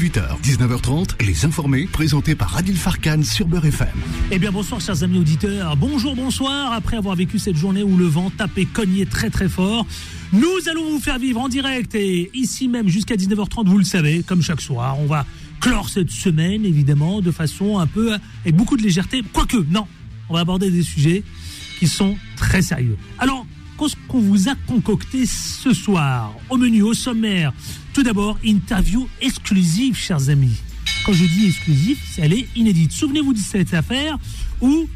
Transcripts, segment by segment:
18h, 19h30, Les Informés, présentés par Adil Farkan sur Beurre FM. Eh bien bonsoir chers amis auditeurs, bonjour, bonsoir, après avoir vécu cette journée où le vent tapait, cognait très très fort, nous allons vous faire vivre en direct et ici même jusqu'à 19h30, vous le savez, comme chaque soir, on va clore cette semaine évidemment de façon un peu avec beaucoup de légèreté, quoique non, on va aborder des sujets qui sont très sérieux. Alors, qu'est-ce qu'on vous a concocté ce soir? Au menu, au sommaire, tout d'abord, interview exclusive, chers amis. Quand je dis exclusive, elle est inédite. Souvenez-vous de cette affaire où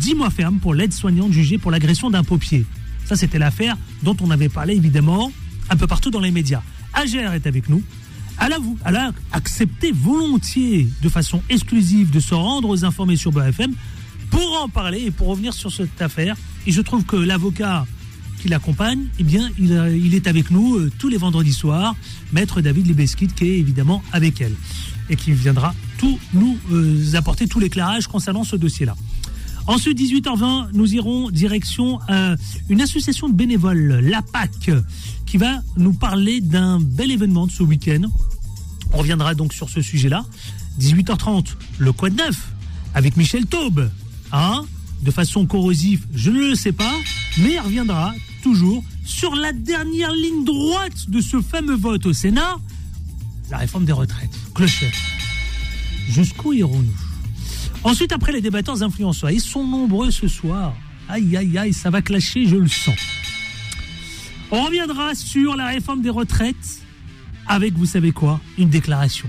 10 mois ferme pour l'aide-soignante jugée pour l'agression d'un paupier. Ça, c'était l'affaire dont on avait parlé évidemment un peu partout dans les médias. Agère est avec nous. Elle a, elle a accepté volontiers, de façon exclusive, de se rendre aux informés sur BFM pour en parler et pour revenir sur cette affaire. Et je trouve que l'avocat qui l'accompagne, eh bien, il, il, est avec nous euh, tous les vendredis soirs, maître David Libeskid, qui est évidemment avec elle et qui viendra tout nous euh, apporter tout l'éclairage concernant ce dossier-là. Ensuite, 18h20, nous irons direction euh, une association de bénévoles, la PAC, qui va nous parler d'un bel événement de ce week-end. On reviendra donc sur ce sujet-là. 18h30, le de neuf avec Michel Taube. Hein? De façon corrosive, je ne le sais pas, mais il reviendra toujours sur la dernière ligne droite de ce fameux vote au Sénat, la réforme des retraites. Clochette. Jusqu'où irons-nous? Ensuite, après les débatteurs influenceurs, ils sont nombreux ce soir. Aïe, aïe, aïe, ça va clasher, je le sens. On reviendra sur la réforme des retraites avec, vous savez quoi, une déclaration.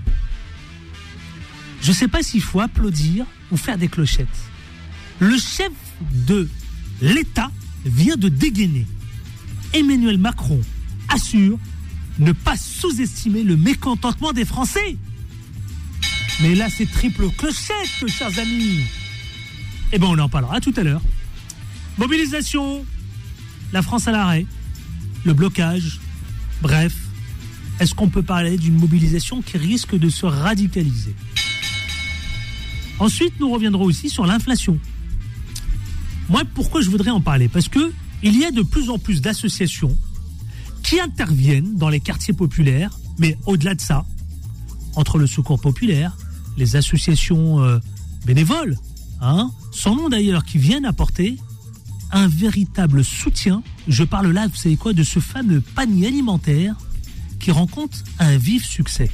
Je ne sais pas s'il faut applaudir ou faire des clochettes. Le chef de l'État vient de dégainer. Emmanuel Macron assure ne pas sous-estimer le mécontentement des Français. Mais là, c'est triple clochette, chers amis. Eh bien, on en parlera tout à l'heure. Mobilisation, la France à l'arrêt, le blocage, bref, est-ce qu'on peut parler d'une mobilisation qui risque de se radicaliser? Ensuite, nous reviendrons aussi sur l'inflation. Moi, pourquoi je voudrais en parler? Parce que il y a de plus en plus d'associations qui interviennent dans les quartiers populaires, mais au-delà de ça, entre le secours populaire, les associations euh, bénévoles, hein, sans nom d'ailleurs, qui viennent apporter un véritable soutien. Je parle là, vous savez quoi, de ce fameux panier alimentaire qui rencontre un vif succès.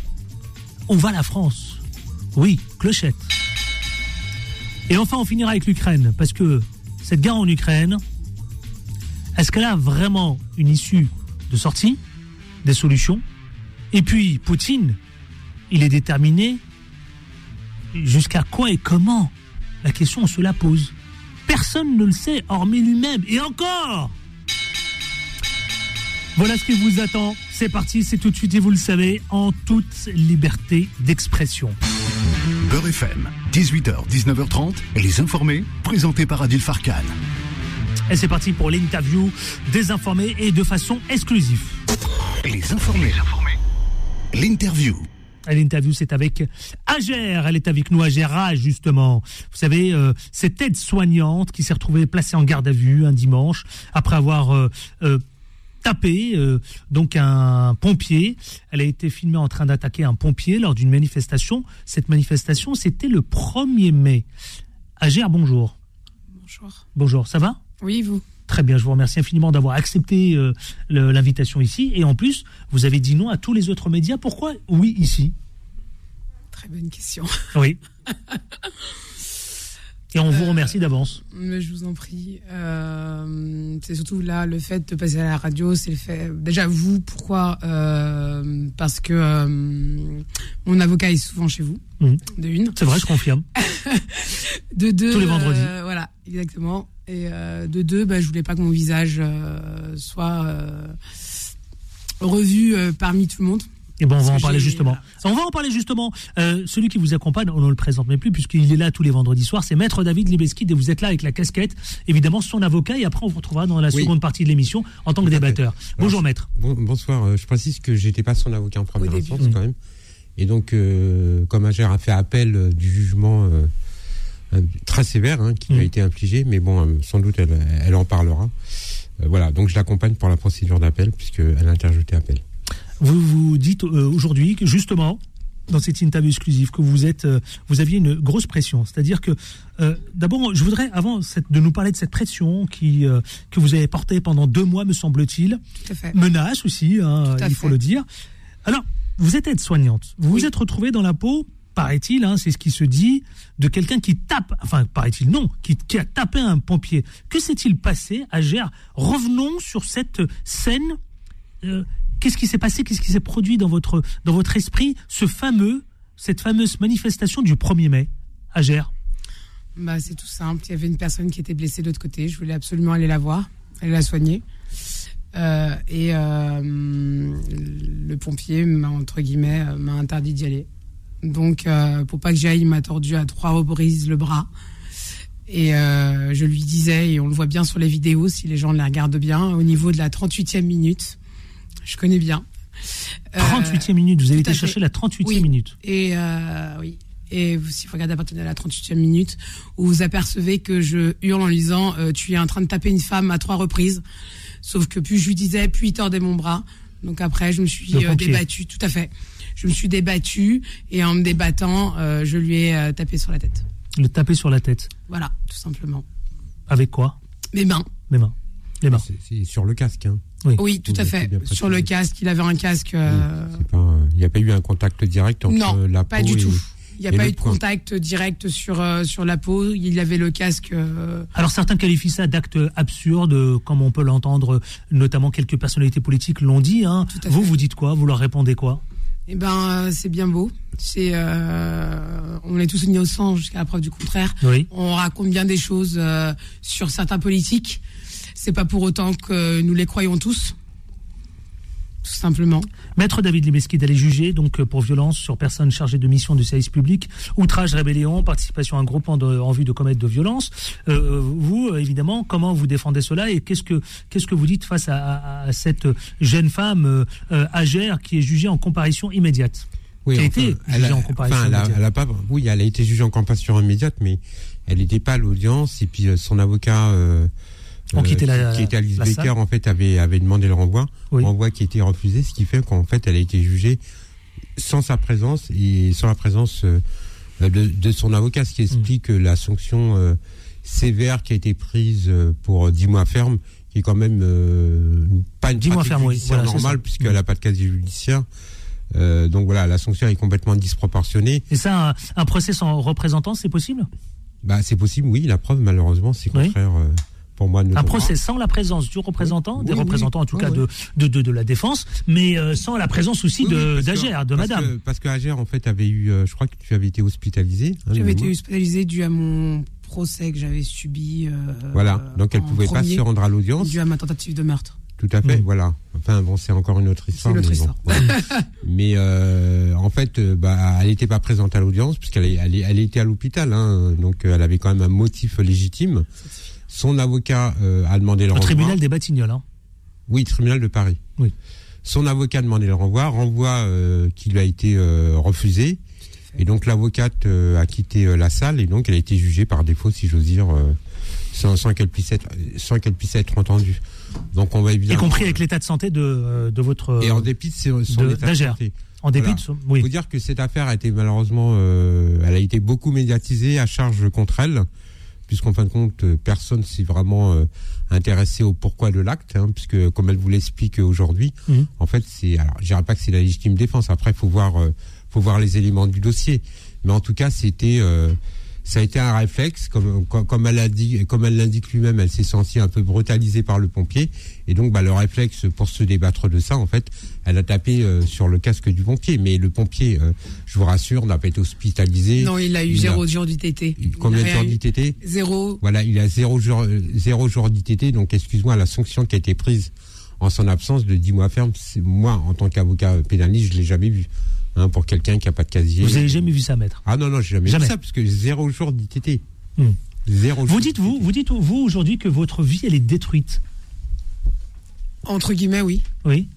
On va la France. Oui, clochette. Et enfin, on finira avec l'Ukraine, parce que cette guerre en Ukraine, est-ce qu'elle a vraiment une issue de sortie, des solutions? Et puis, Poutine, il est déterminé jusqu'à quoi et comment La question, on se la pose. Personne ne le sait, hormis lui-même. Et encore Voilà ce qui vous attend. C'est parti, c'est tout de suite, et vous le savez, en toute liberté d'expression. FM, 18h, 19h30, les informés, présentés par Adil. Et c'est parti pour l'interview des informés et de façon exclusive. Les informés. L'interview. L'interview, c'est avec Agère. Elle est avec nous, Agère justement. Vous savez, euh, cette aide-soignante qui s'est retrouvée placée en garde à vue un dimanche après avoir euh, euh, tapé euh, donc un pompier. Elle a été filmée en train d'attaquer un pompier lors d'une manifestation. Cette manifestation, c'était le 1er mai. Agère, bonjour. Bonjour. Bonjour, ça va? Oui, vous Très bien, je vous remercie infiniment d'avoir accepté euh, l'invitation ici. Et en plus, vous avez dit non à tous les autres médias. Pourquoi oui ici? Très bonne question. Oui. Et on vous remercie d'avance. Mais je vous en prie. Euh, c'est surtout là le fait de passer à la radio, c'est le fait. Déjà vous, pourquoi Euh, Parce que euh, mon avocat est souvent chez vous. Mhm. De une. C'est vrai, je confirme. De deux. Tous les vendredis. euh, voilà, exactement. Et euh, de deux, bah, je voulais pas que mon visage euh, soit euh, revu euh, parmi tout le monde. Et bon, on va en parler justement. On va en parler justement. Euh, celui qui vous accompagne, on ne le présente même plus puisqu'il est là tous les vendredis soirs, c'est Maître David Libeskid et vous êtes là avec la casquette, évidemment son avocat et après on vous retrouvera dans la Oui. seconde partie de l'émission en tant que débatteur. Bonjour Alors, Maître. Bon- bonsoir, je précise que j'étais pas son avocat en première instance quand même. Et donc, euh, comme Agère a fait appel du jugement euh, très sévère hein, qui Mm. lui a été infligé, mais bon, euh, sans doute elle, elle en parlera. Euh, voilà, donc je l'accompagne pour la procédure d'appel puisqu'elle a interjeté appel. Vous vous dites euh, aujourd'hui que justement, dans cette interview exclusive que vous êtes, euh, vous aviez une grosse pression. C'est-à-dire que, euh, d'abord, je voudrais, avant cette- de nous parler de cette pression qui, euh, que vous avez portée pendant deux mois, me semble-t-il, menace aussi, hein, il faut fait. le dire. Alors, vous êtes aide-soignante. Vous Oui. vous êtes retrouvée dans la peau, paraît-il, hein, c'est ce qui se dit, de quelqu'un qui tape, enfin, paraît-il, non, qui, a tapé un pompier. Que s'est-il passé à Gers Revenons sur cette scène. Euh, Qu'est-ce qui s'est passé Qu'est-ce qui s'est produit dans votre, dans votre esprit Ce fameux, cette fameuse manifestation du 1er mai à Gers. Bah, c'est tout simple. Il y avait une personne qui était blessée de l'autre côté. Je voulais absolument aller la voir, aller la soigner. Euh, et euh, le pompier, entre guillemets, m'a interdit d'y aller. Donc, euh, pour pas que j'y aille, il m'a tordu à trois reprises le bras. Et euh, je lui disais, et on le voit bien sur les vidéos, si les gens les regardent bien, au niveau de la 38e minute, je connais bien. Euh, 38e minute, vous avez été chercher la 38e Oui. minute. Et euh, oui. Et si vous regardez à partir de la 38e minute, où vous apercevez que je hurle en lui disant euh, Tu es en train de taper une femme à trois reprises. Sauf que plus je lui disais, plus il tordait mon bras. Donc après, je me suis euh, débattue. Tout à fait. Je me suis débattue et en me débattant, euh, je lui ai euh, tapé sur la tête. Le taper sur la tête. Voilà, tout simplement. Avec quoi? Mes mains. Les mains. Les mains. C'est- sur le casque. Hein. Oui, tout Vous à fait. Sur le casque, il avait un casque. euh, pas, Il n'y a pas eu un contact direct entre non, la pas peau du et- tout. Il n'y a et pas eu de point. contact direct sur, euh, sur la peau. Il avait le casque. euh, Alors certains qualifient ça d'acte absurde, comme on peut l'entendre, notamment quelques personnalités politiques l'ont dit. Hein. Tout Vous, fait. vous dites quoi? Vous leur répondez quoi? Eh ben, euh, c'est bien beau. C'est, euh, on est tous innocents jusqu'à la preuve du contraire. Oui. On raconte bien des choses euh, sur certains politiques. C'est pas pour autant que nous les croyons tous. Tout simplement. Maître David Libeski d'aller juger donc euh, pour violence sur personne chargée de mission de service public, outrage, rébellion, participation à un groupement de- en vue de commettre de violence. Euh, vous, euh, évidemment, comment vous défendez cela et qu'est-ce que qu'est-ce que vous dites face à, cette jeune femme euh, âgère qui est jugée en comparution immédiate Oui, qui a enfin, été elle jugée a- en comparution enfin, elle a- immédiate. elle a pas, oui, elle a été jugée en comparution immédiate, mais elle n'était pas à l'audience. Et puis son avocat, euh, Ont quitté la- qui, qui était Alice la Baker, salle. en fait, avait, avait demandé le renvoi, Oui. renvoi qui a été refusé, ce qui fait qu'en fait, elle a été jugée sans sa présence et sans la présence euh, de, de son avocat, ce qui Mm. explique euh, la sanction euh, sévère qui a été prise euh, pour 10 mois ferme, qui est quand même euh, pas une 10 mois ferme, oui. Voilà, normale, puisqu'elle n'a pas de casier judiciaire. Euh, donc voilà, la sanction est complètement disproportionnée. Et ça, un, un procès sans représentant, c'est possible? Bah, c'est possible, oui. La preuve, malheureusement, c'est contraire euh, pour moi. de Un procès sans la présence du représentant, Oui, des oui, représentants en tout oui, cas oui. de, de, de, de la défense, mais euh, sans la présence aussi de d'Agère, de parce Madame. que- parce que Agère, en fait, avait eu, euh, je crois que tu avais été hospitalisé. hein, J'avais été mémoire. hospitalisée dû à mon procès que j'avais subi. euh, Voilà. Donc, elle en pouvait pas se rendre à l'audience. Dû à ma tentative de meurtre. Tout à fait, Mm. voilà. Enfin, bon, c'est encore une autre histoire. une autre mais bon, histoire. voilà. mais euh, en fait, bah, elle n'était pas présente à l'audience puisqu'elle elle, était à l'hôpital, hein, donc elle avait quand même un motif légitime. Son avocat euh, a demandé le Au renvoi. tribunal des Batignolles. Hein. Oui, tribunal de Paris. Oui. Son avocat a demandé le renvoi, renvoi euh, qui lui a été euh, refusé. Et donc l'avocate euh, a quitté euh, la salle et donc elle a été jugée par défaut, si j'ose dire, euh, sans, sans qu'elle puisse être, sans qu'elle puisse être entendue. Donc on va Y évidemment. compris avec l'état de santé de, de votre. Et en dépit de son, son de- état de d'Agère. santé. en dépit voilà. de son- Il Oui. faut dire que cette affaire a été malheureusement, euh, elle a été beaucoup médiatisée à charge contre elle, puisqu'en fin de compte, euh, personne s'est vraiment euh, intéressé au pourquoi de l'acte, hein, puisque comme elle vous l'explique aujourd'hui, Mhm. en fait, c'est, alors, je dirais pas que c'est la légitime défense. Après, faut voir, euh, faut voir les éléments du dossier, mais en tout cas, c'était, euh, ça a été un réflexe, comme, comme, elle a dit, comme elle l'indique lui-même, elle s'est sentie un peu brutalisée par le pompier, et donc, bah, le réflexe pour se débattre de ça, en fait, elle a tapé euh, sur le casque du pompier, mais le pompier, euh, je vous rassure, n'a pas été hospitalisé. Non, il a eu il zéro jour d'ITT. Combien de jours d'ITT Zéro. Voilà, il a zéro jour, zéro jour d'ITT, donc excuse-moi, la sanction qui a été prise en son absence de 10 mois ferme, moi, en tant qu'avocat pénaliste, je l'ai jamais vu. Hein, pour quelqu'un qui a pas de casier. Vous n'avez jamais vu ça, maître. Ah non, non, j'ai jamais, Jamais. vu ça, parce que zéro jour d'ITT. Hmm. Zéro Vous jour dites, vous, vous dites, vous, aujourd'hui, que votre vie, elle est détruite. Entre guillemets, oui. Oui.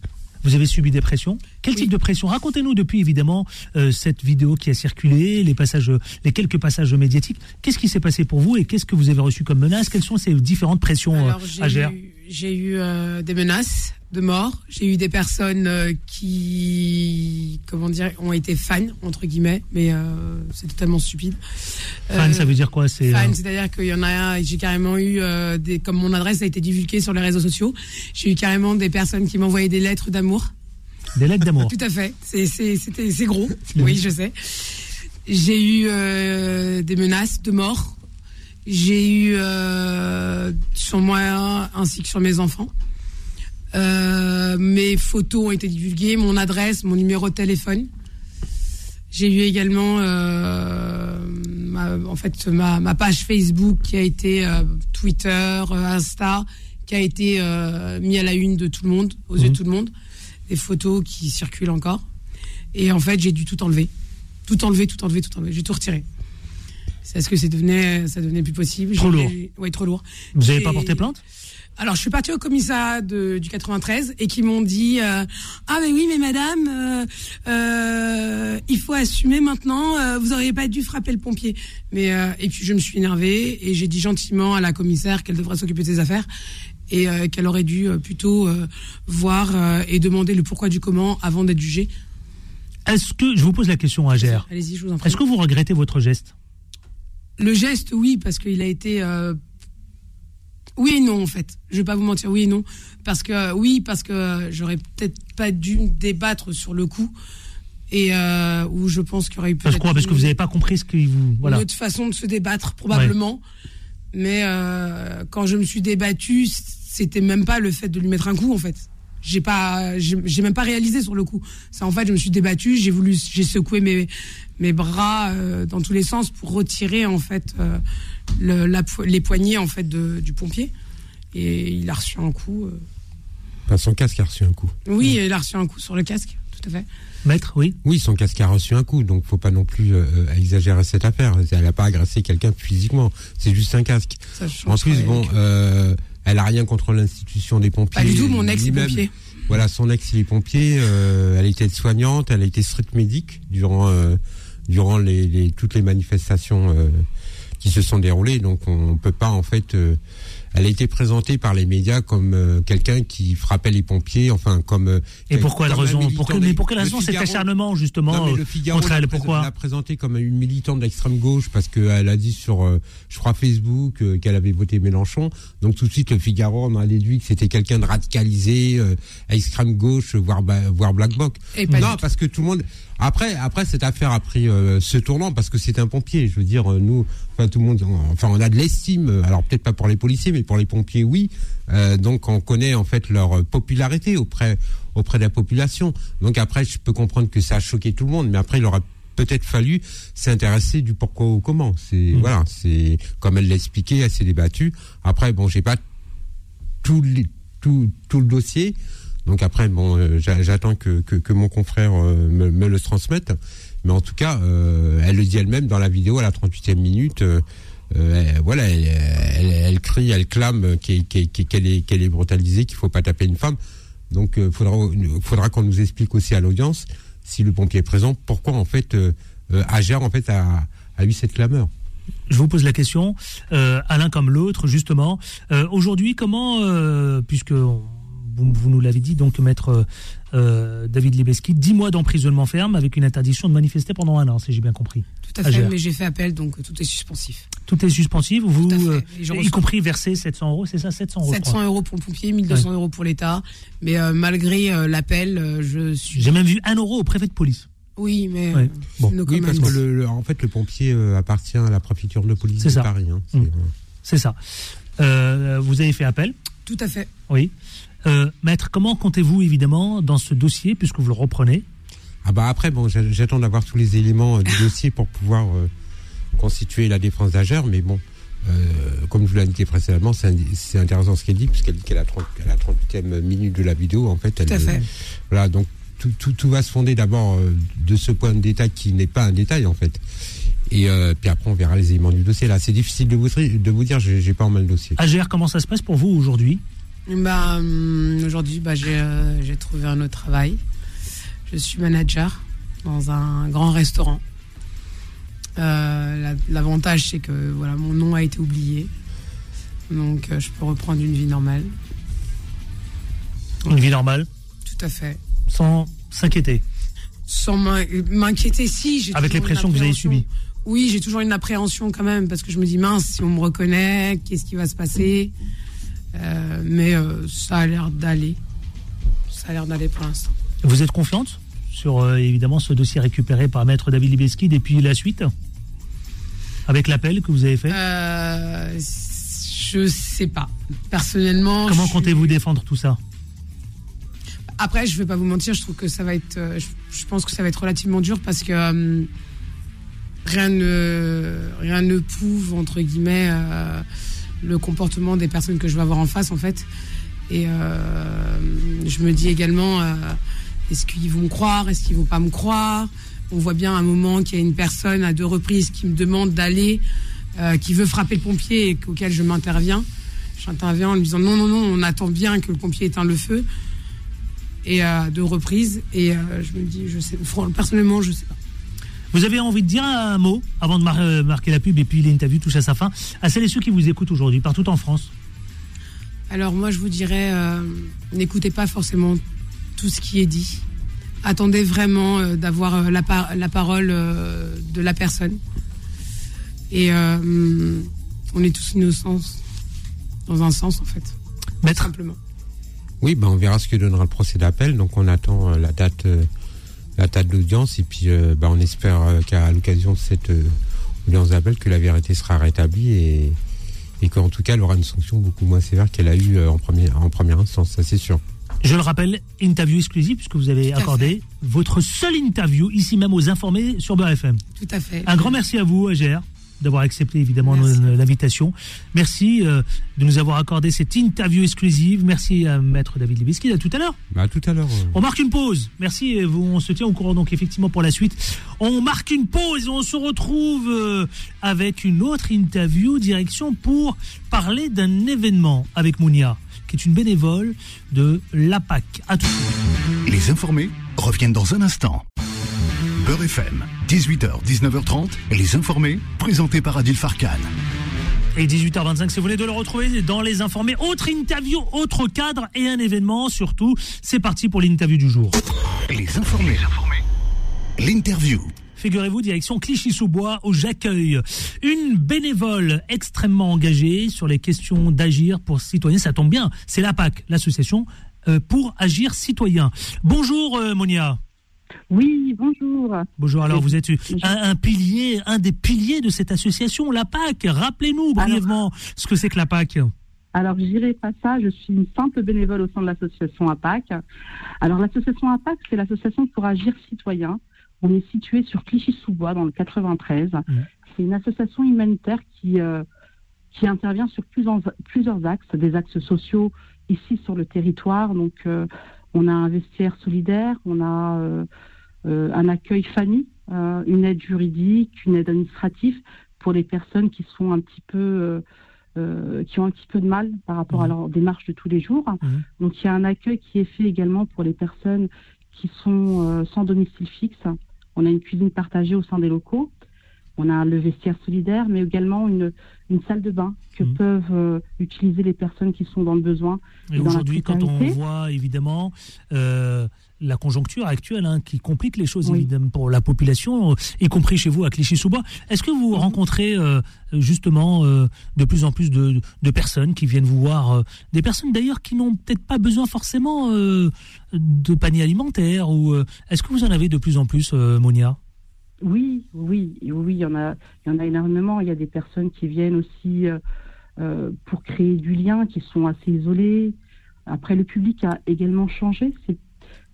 Vous avez subi des pressions. Quel type de pression? Racontez-nous depuis évidemment euh, cette vidéo qui a circulé, les passages, les quelques passages médiatiques. Qu'est-ce qui s'est passé pour vous et qu'est-ce que vous avez reçu comme menace? Quelles sont ces différentes pressions euh, à gérer? eu, j'ai eu euh, des menaces de mort. J'ai eu des personnes euh, qui, comment dire, ont été fans entre guillemets, mais euh, c'est totalement stupide. Fan, Euh, ça veut dire quoi C'est Fan, euh, c'est-à-dire qu'il y en a, j'ai carrément eu euh, des, comme mon adresse a été divulguée sur les réseaux sociaux, j'ai eu carrément des personnes qui m'envoyaient des lettres d'amour. des lettres d'amour. Tout à fait. C'est, c'est, c'était, c'est gros. Oui, je sais. J'ai eu euh, des menaces de mort. J'ai eu euh, sur moi ainsi que sur mes enfants. Euh, mes photos ont été divulguées, mon adresse, mon numéro de téléphone. J'ai eu également, euh, ma, en fait, ma, ma page Facebook qui a été Twitter, Insta, qui a été mis à la une de tout le monde, aux yeux de tout le monde. Des photos qui circulent encore. Et en fait, j'ai dû tout enlever. Tout enlever, tout enlever, tout enlever. J'ai tout retiré. C'est parce que ça devenait, ça devenait plus possible? Trop lourd. Oui, trop lourd. Vous n'avez pas porté plainte? Alors, je suis partie au commissariat de, du 93 et qui m'ont dit euh, ah mais oui mais madame euh, euh, il faut assumer maintenant vous auriez pas dû frapper le pompier mais et puis je me suis énervée et j'ai dit gentiment à la commissaire qu'elle devrait s'occuper de ses affaires et qu'elle aurait dû plutôt voir et demander le pourquoi du comment avant d'être jugée. Est-ce que je vous pose la question, Agère Allez-y, je vous en prie. Est-ce que vous regrettez votre geste? Le geste, oui, parce qu'il a été. euh, Oui et non, en fait. Je vais pas vous mentir, oui et non. Parce que, oui, parce que j'aurais peut-être pas dû débattre sur le coup. Et euh, où je pense qu'il y aurait eu Parce peut-être quoi? Parce que vous n'avez pas compris ce que vous voilà. une autre façon de se débattre, probablement. Mais euh, quand je me suis débattue, c'était même pas le fait de lui mettre un coup, en fait. J'ai pas, j'ai même pas réalisé sur le coup. C'est en fait, je me suis débattue, j'ai voulu, j'ai secoué mes mes bras euh, dans tous les sens pour retirer en fait euh, le, la po- les poignées en fait de, du pompier. Et il a reçu un coup. euh. Enfin, son casque a reçu un coup. Oui, il a reçu un coup sur le casque, tout à fait. Maître, oui. Oui, son casque a reçu un coup, donc faut pas non plus exagérer cette affaire. Elle n'a pas agressé quelqu'un physiquement, c'est juste un casque. Ça, En plus, bon, euh, elle a rien contre l'institution des pompiers. pas du tout, mon ex même- pompier. Voilà, son ex il est pompier. euh, elle était soignante, elle a été street médic durant euh, durant les, les- toutes les manifestations euh, qui se sont déroulées. Donc on, peut pas en fait. Elle a été présentée par les médias comme euh, quelqu'un qui frappait les pompiers, enfin comme. euh, Et pourquoi comme un raison pour que, des- Mais pour quelle le raison cet acharnement justement non, mais le Figaro contre l'a elle Pourquoi l'a présentée comme une militante d'extrême gauche parce qu'elle a dit sur, euh, je crois, Facebook euh, qu'elle avait voté Mélenchon. Donc tout de suite, le Figaro en a déduit que c'était quelqu'un de radicalisé, euh, à extrême gauche, voire, voire black bloc. Et pas non, du tout. parce que tout le monde. Après, après cette affaire a pris euh, ce tournant parce que c'est un pompier. Je veux dire, euh, nous, enfin tout le monde, on- enfin on a de l'estime. euh, Alors peut-être pas pour les policiers, mais pour les pompiers, oui. Euh, donc on connaît en fait leur popularité auprès auprès de la population. Donc après, je peux comprendre que ça a choqué tout le monde, mais après il aurait peut-être fallu s'intéresser du pourquoi au comment. C'est Mm. voilà, c'est comme elle l'a expliqué, elle s'est débattue. Après, bon, j'ai pas tout, tout, tout le dossier. Donc après, bon, euh, j'a- j'attends que, que, mon confrère euh, me, le transmette. Mais en tout cas, euh, elle le dit elle-même dans la vidéo à la 38e minute. voilà, elle, crie, elle clame qu'elle est, qu'elle est brutalisée, qu'il faut pas taper une femme. Donc, il faudra, faudra qu'on nous explique aussi à l'audience, si le pompier est présent, pourquoi en fait euh, en fait a, a eu cette clameur. Je vous pose la question, l'un comme l'autre, justement. Aujourd'hui, comment, puisque vous, vous nous l'avez dit, donc maître euh, David Libeski, 10 mois d'emprisonnement ferme avec une interdiction de manifester pendant un an, si j'ai bien compris. Tout à fait, mais j'ai fait appel, donc euh, tout est suspensif. Tout est suspensif, vous, Tout à fait. euh, y compris verser 700 euros, c'est ça 700 euros je crois. 700 euros pour le pompier, 1200 euros pour l'État. Mais euh, malgré euh, l'appel, euh, je suis. J'ai même vu 1 euro au préfet de police. Oui, mais. Ouais. euh, Bon. Oui, parce que le, le- en fait, le pompier euh, appartient à la préfecture de police de ça. Paris. hein. C'est, Mm. euh, C'est ça. Euh, vous avez fait appel, Tout à fait. oui. Euh, maître, comment comptez-vous évidemment dans ce dossier, puisque vous le reprenez Ah bah après, bon, j'a- j'attends d'avoir tous les éléments euh, du dossier pour pouvoir euh, constituer la défense d'Ager, mais bon, euh, comme je vous l'ai indiqué précédemment, c'est intéressant ce qu'elle dit, puisqu'elle dit qu'elle a 30 à la 38e minute de la vidéo, en fait, elle, Tout à fait. voilà, donc tout, tout, tout va se fonder d'abord euh, de ce point de détail qui n'est pas un détail, en fait. Et euh, puis après, on verra les éléments du dossier. Là, c'est difficile de vous, de vous dire, j'ai pas en main le dossier. AGR, comment ça se passe pour vous aujourd'hui? Bah, hum, Aujourd'hui, bah, j'ai euh, trouvé un autre travail. Je suis manager dans un grand restaurant. Euh, l'avantage, c'est que voilà, mon nom a été oublié. Donc, euh, je peux reprendre une vie normale. Une vie normale Tout à fait. Sans s'inquiéter Sans m'inquiéter, si. Avec les pressions que vous avez subies Oui, j'ai toujours une appréhension quand même, parce que je me dis, mince, si on me reconnaît, qu'est-ce qui va se passer? Euh, Mais ça a l'air d'aller. Ça a l'air d'aller pour l'instant. Vous êtes confiante sur évidemment ce dossier récupéré par Maître David Libeski depuis la suite? Avec l'appel que vous avez fait? Euh, Je sais pas. Personnellement. Comment comptez-vous défendre tout ça? Après, je vais pas vous mentir, je trouve que ça va être. Euh, je, pense que ça va être relativement dur parce que euh, rien ne rien ne prouve entre guillemets euh, le comportement des personnes que je vais avoir en face en fait. Et je me dis également, est-ce qu'ils vont me croire, est-ce qu'ils vont pas me croire? On voit bien à un moment qu'il y a une personne à deux reprises qui me demande d'aller, euh, qui veut frapper le pompier et auquel je m'interviens. J'interviens en lui disant non, non, non, on attend bien que le pompier éteigne le feu. Et à deux reprises. Et euh, je me dis, je sais, personnellement, je sais pas. Vous avez envie de dire un mot avant de euh, marquer la pub et puis l'interview touche à sa fin à celles et ceux qui vous écoutent aujourd'hui partout en France? Alors moi je vous dirais n'écoutez pas forcément tout ce qui est dit attendez vraiment euh, d'avoir euh, la, la, parole euh, de la personne. Et on est tous innocents dans un sens en fait. Maître. Simplement. Oui, ben on verra ce que donnera le procès d'appel. Donc on attend la date, la date d'audience et puis ben, on espère qu'à l'occasion de cette audience d'appel que la vérité sera rétablie et, et qu'en tout cas elle aura une sanction beaucoup moins sévère qu'elle a eu en, première, en première instance, ça c'est sûr. Je le rappelle, interview exclusive, puisque vous avez accordé votre seule interview, ici même aux informés sur BFM. Tout à fait. Un grand merci à vous, AGR, d'avoir accepté évidemment l'invitation. Merci euh, de nous avoir accordé cette interview exclusive. Merci à Maître David Libiski. À tout à l'heure. Bah, à tout à l'heure. On marque une pause. Merci. Et vous, on se tient au courant donc effectivement pour la suite. On marque une pause et on se retrouve euh, avec une autre interview direction pour parler d'un événement avec Mounia qui est une bénévole de l'APAC. À tout Les informés reviennent dans un instant. Beurre FM, 18h, 19h30, les informés, présentés par Adil Farkan. Et 18h25, si vous voulez de le retrouver dans les informés, autre interview, autre cadre et un événement surtout. C'est parti pour l'interview du jour. Les informés. L'interview. Figurez-vous, direction Clichy-sous-Bois, où j'accueille une bénévole extrêmement engagée sur les questions d'agir pour citoyens. Ça tombe bien, c'est l'APAC, l'association euh, pour agir citoyen. Bonjour euh, Monia. Oui, bonjour. Bonjour, alors vous êtes un, pilier, un des piliers de cette association, l'APAC. Rappelez-nous brièvement ce que c'est que l'APAC. Alors, je dirais pas ça, je suis une simple bénévole au sein de l'association APAC. Alors, l'association APAC, c'est l'association pour agir citoyen. On est situé sur Clichy-sous-Bois, dans le 93. C'est une association humanitaire qui, euh, qui intervient sur plusieurs, plusieurs axes, des axes sociaux ici sur le territoire. Donc, euh, on a un vestiaire solidaire, on a euh, un accueil famille, une aide juridique, une aide administrative pour les personnes qui sont un petit peu qui ont un petit peu de mal par rapport à mmh. leur démarche de tous les jours. Mmh. Donc il y a un accueil qui est fait également pour les personnes qui sont sans domicile fixe. On a une cuisine partagée au sein des locaux. On a le vestiaire solidaire, mais également une, une salle de bain que mmh. peuvent euh, utiliser les personnes qui sont dans le besoin. Et, aujourd'hui, quand on voit évidemment euh, la conjoncture actuelle hein, qui complique les choses évidemment pour la population, y compris chez vous à Clichy-sous-Bois. Est-ce que vous rencontrez euh, justement euh, de plus en plus de, personnes qui viennent vous voir, euh, des personnes d'ailleurs qui n'ont peut-être pas besoin forcément de panier alimentaire ou est-ce que vous en avez de plus en plus, Monia? Oui, oui, oui, il y en a, il y en a énormément. Il y a des personnes qui viennent aussi pour créer du lien, qui sont assez isolées. Après, le public a également changé.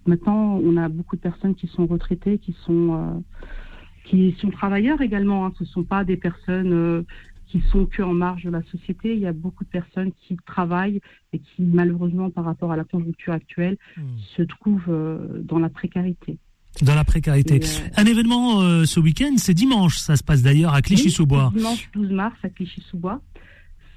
Maintenant, on a beaucoup de personnes qui sont retraitées, qui sont, euh, qui sont travailleurs également. Hein. Ce ne sont pas des personnes euh, qui sont que en marge de la société. Il y a beaucoup de personnes qui travaillent et qui, malheureusement, par rapport à la conjoncture actuelle, hmm. se trouvent euh, dans la précarité. Dans la précarité. Un événement ce week-end, c'est dimanche. Ça se passe d'ailleurs à Clichy-sous-Bois. dimanche 12 mars à Clichy-sous-Bois.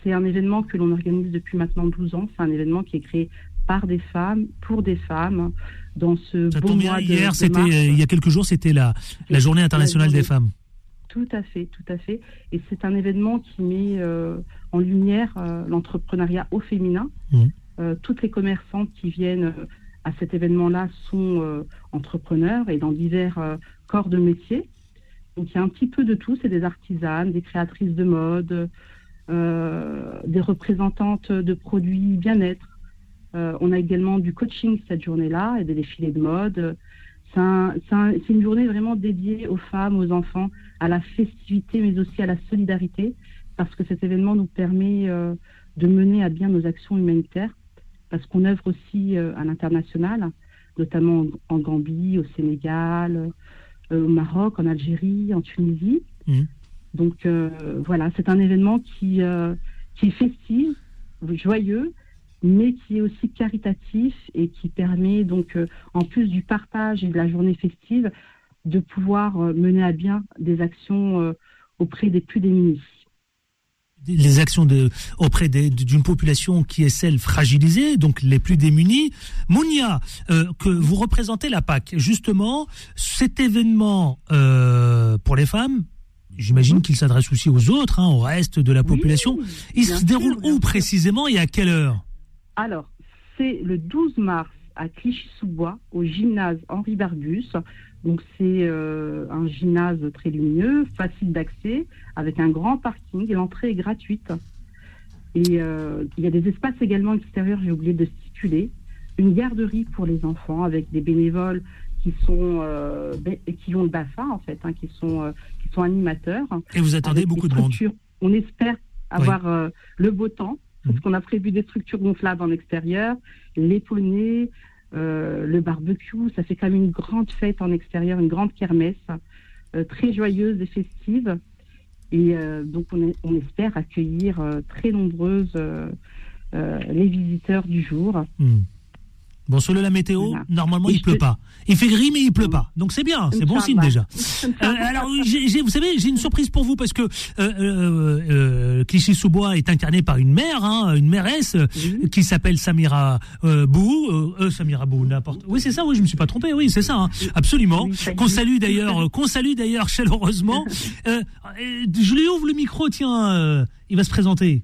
C'est un événement que l'on organise depuis maintenant 12 ans. C'est un événement qui est créé par des femmes, pour des femmes, dans ce Ça beau tombe mois Hier, c'était mars. il y a quelques jours, c'était la, la journée internationale journée. des femmes. Tout à fait, tout à fait. Et c'est un événement qui met euh, en lumière euh, l'entrepreneuriat au féminin. Euh, toutes les commerçantes qui viennent euh, à cet événement-là sont euh, entrepreneurs et dans divers euh, corps de métier. Donc il y a un petit peu de tout. C'est des artisanes, des créatrices de mode, euh, des représentantes de produits bien-être. On a également du coaching cette journée-là et des défilés de mode. C'est un- c'est un- c'est une journée vraiment dédiée aux femmes, aux enfants, à la festivité, mais aussi à la solidarité, parce que cet événement nous permet de mener à bien nos actions humanitaires, parce qu'on œuvre aussi euh, à l'international, notamment en, Gambie, au Sénégal, euh, au Maroc, en Algérie, en Tunisie. Mhm. Donc euh, voilà, c'est un événement qui, euh, qui est festif, joyeux, mais qui est aussi caritatif et qui permet donc, euh, en plus du partage et de la journée festive, de pouvoir mener à bien des actions auprès des plus démunis. Les actions de, auprès d'une population qui est celle fragilisée, donc les plus démunis. Mounia, euh, que vous représentez la PAC, justement, cet événement euh, pour les femmes, j'imagine qu'il s'adresse aussi aux autres, hein, au reste de la population. Oui, Il se déroule où précisément et à quelle heure? Alors, c'est le 12 mars à Clichy-sous-Bois, au gymnase Henri Barbus. Donc, c'est euh, un gymnase très lumineux, facile d'accès, avec un grand parking et l'entrée est gratuite. Et euh, il y a des espaces également extérieurs, j'ai oublié de stipuler. Une garderie pour les enfants avec des bénévoles qui sont euh, qui ont le BAFA en fait, hein, qui sont qui sont animateurs. Et vous attendez beaucoup de monde. On espère avoir le beau temps, parce Mhm. qu'on a prévu des structures gonflables en extérieur, les poneys, euh, le barbecue. Ça fait quand même une grande fête en extérieur, une grande kermesse, euh, très joyeuse et festive. Et euh, donc, on, est- on espère accueillir très nombreuses les visiteurs du jour. Hmm. Bon, selon la météo, Voilà. normalement, Et il pleut pas. Il fait gris, mais il pleut pas. Donc c'est bien, c'est bon signe déjà. Euh, alors, vous savez, j'ai une surprise pour vous parce que euh, euh, euh, Clichy-sous-Bois est incarné par une mère, hein, une mairesse euh, Oui. qui s'appelle Samira Bou. Samira Bou, n'importe. Oui, c'est ça. Oui, je me suis pas trompé. Oui, c'est ça. hein. Absolument. Oui, Qu'on salue d'ailleurs, qu'on salue d'ailleurs chaleureusement. Je lui ouvre le micro. Tiens, il va se présenter.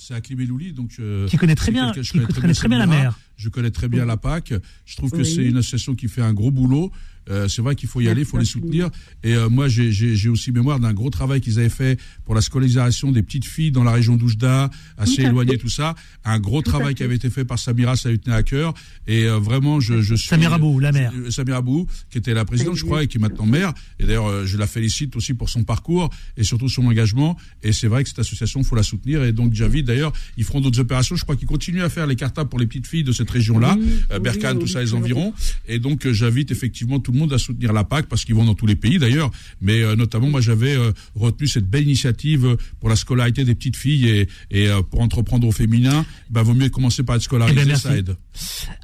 C'est Hakim Elouli, donc euh, Qui connaît très bien, je qui connaît très bien la mer. Je connais très bien la PAC. Je trouve que Oui. c'est une association qui fait un gros boulot. Euh, c'est vrai qu'il faut y aller, il faut les soutenir. Et euh, moi, j'ai- aussi mémoire d'un gros travail qu'ils avaient fait pour la scolarisation des petites filles dans la région d'Oujda, assez éloignée, tout ça. Un gros Tout travail qui avait été fait par Samira, ça lui tenait à cœur. Et euh, vraiment, je, je suis... Samira Bou, la mère. Euh, Samira Bou, qui était la présidente, je crois, et qui est maintenant maire. Et d'ailleurs, euh, je la félicite aussi pour son parcours et surtout son engagement. Et c'est vrai que cette association, faut la soutenir. Et donc, Javid, d'ailleurs, ils feront d'autres opérations. Je crois qu'ils continuent à faire les cartables pour les petites filles de cette région-là, euh, Berkane, oui, tout ça, les environs. Et donc, euh, j'invite effectivement tout le monde à soutenir la PAC parce qu'ils vont dans tous les pays d'ailleurs. Mais euh, notamment, moi, j'avais euh, retenu cette belle initiative euh, pour la scolarité des petites filles et, et euh, pour entreprendre au féminin. Bah, vaut mieux commencer par être scolarisé, Eh ben, ça aide.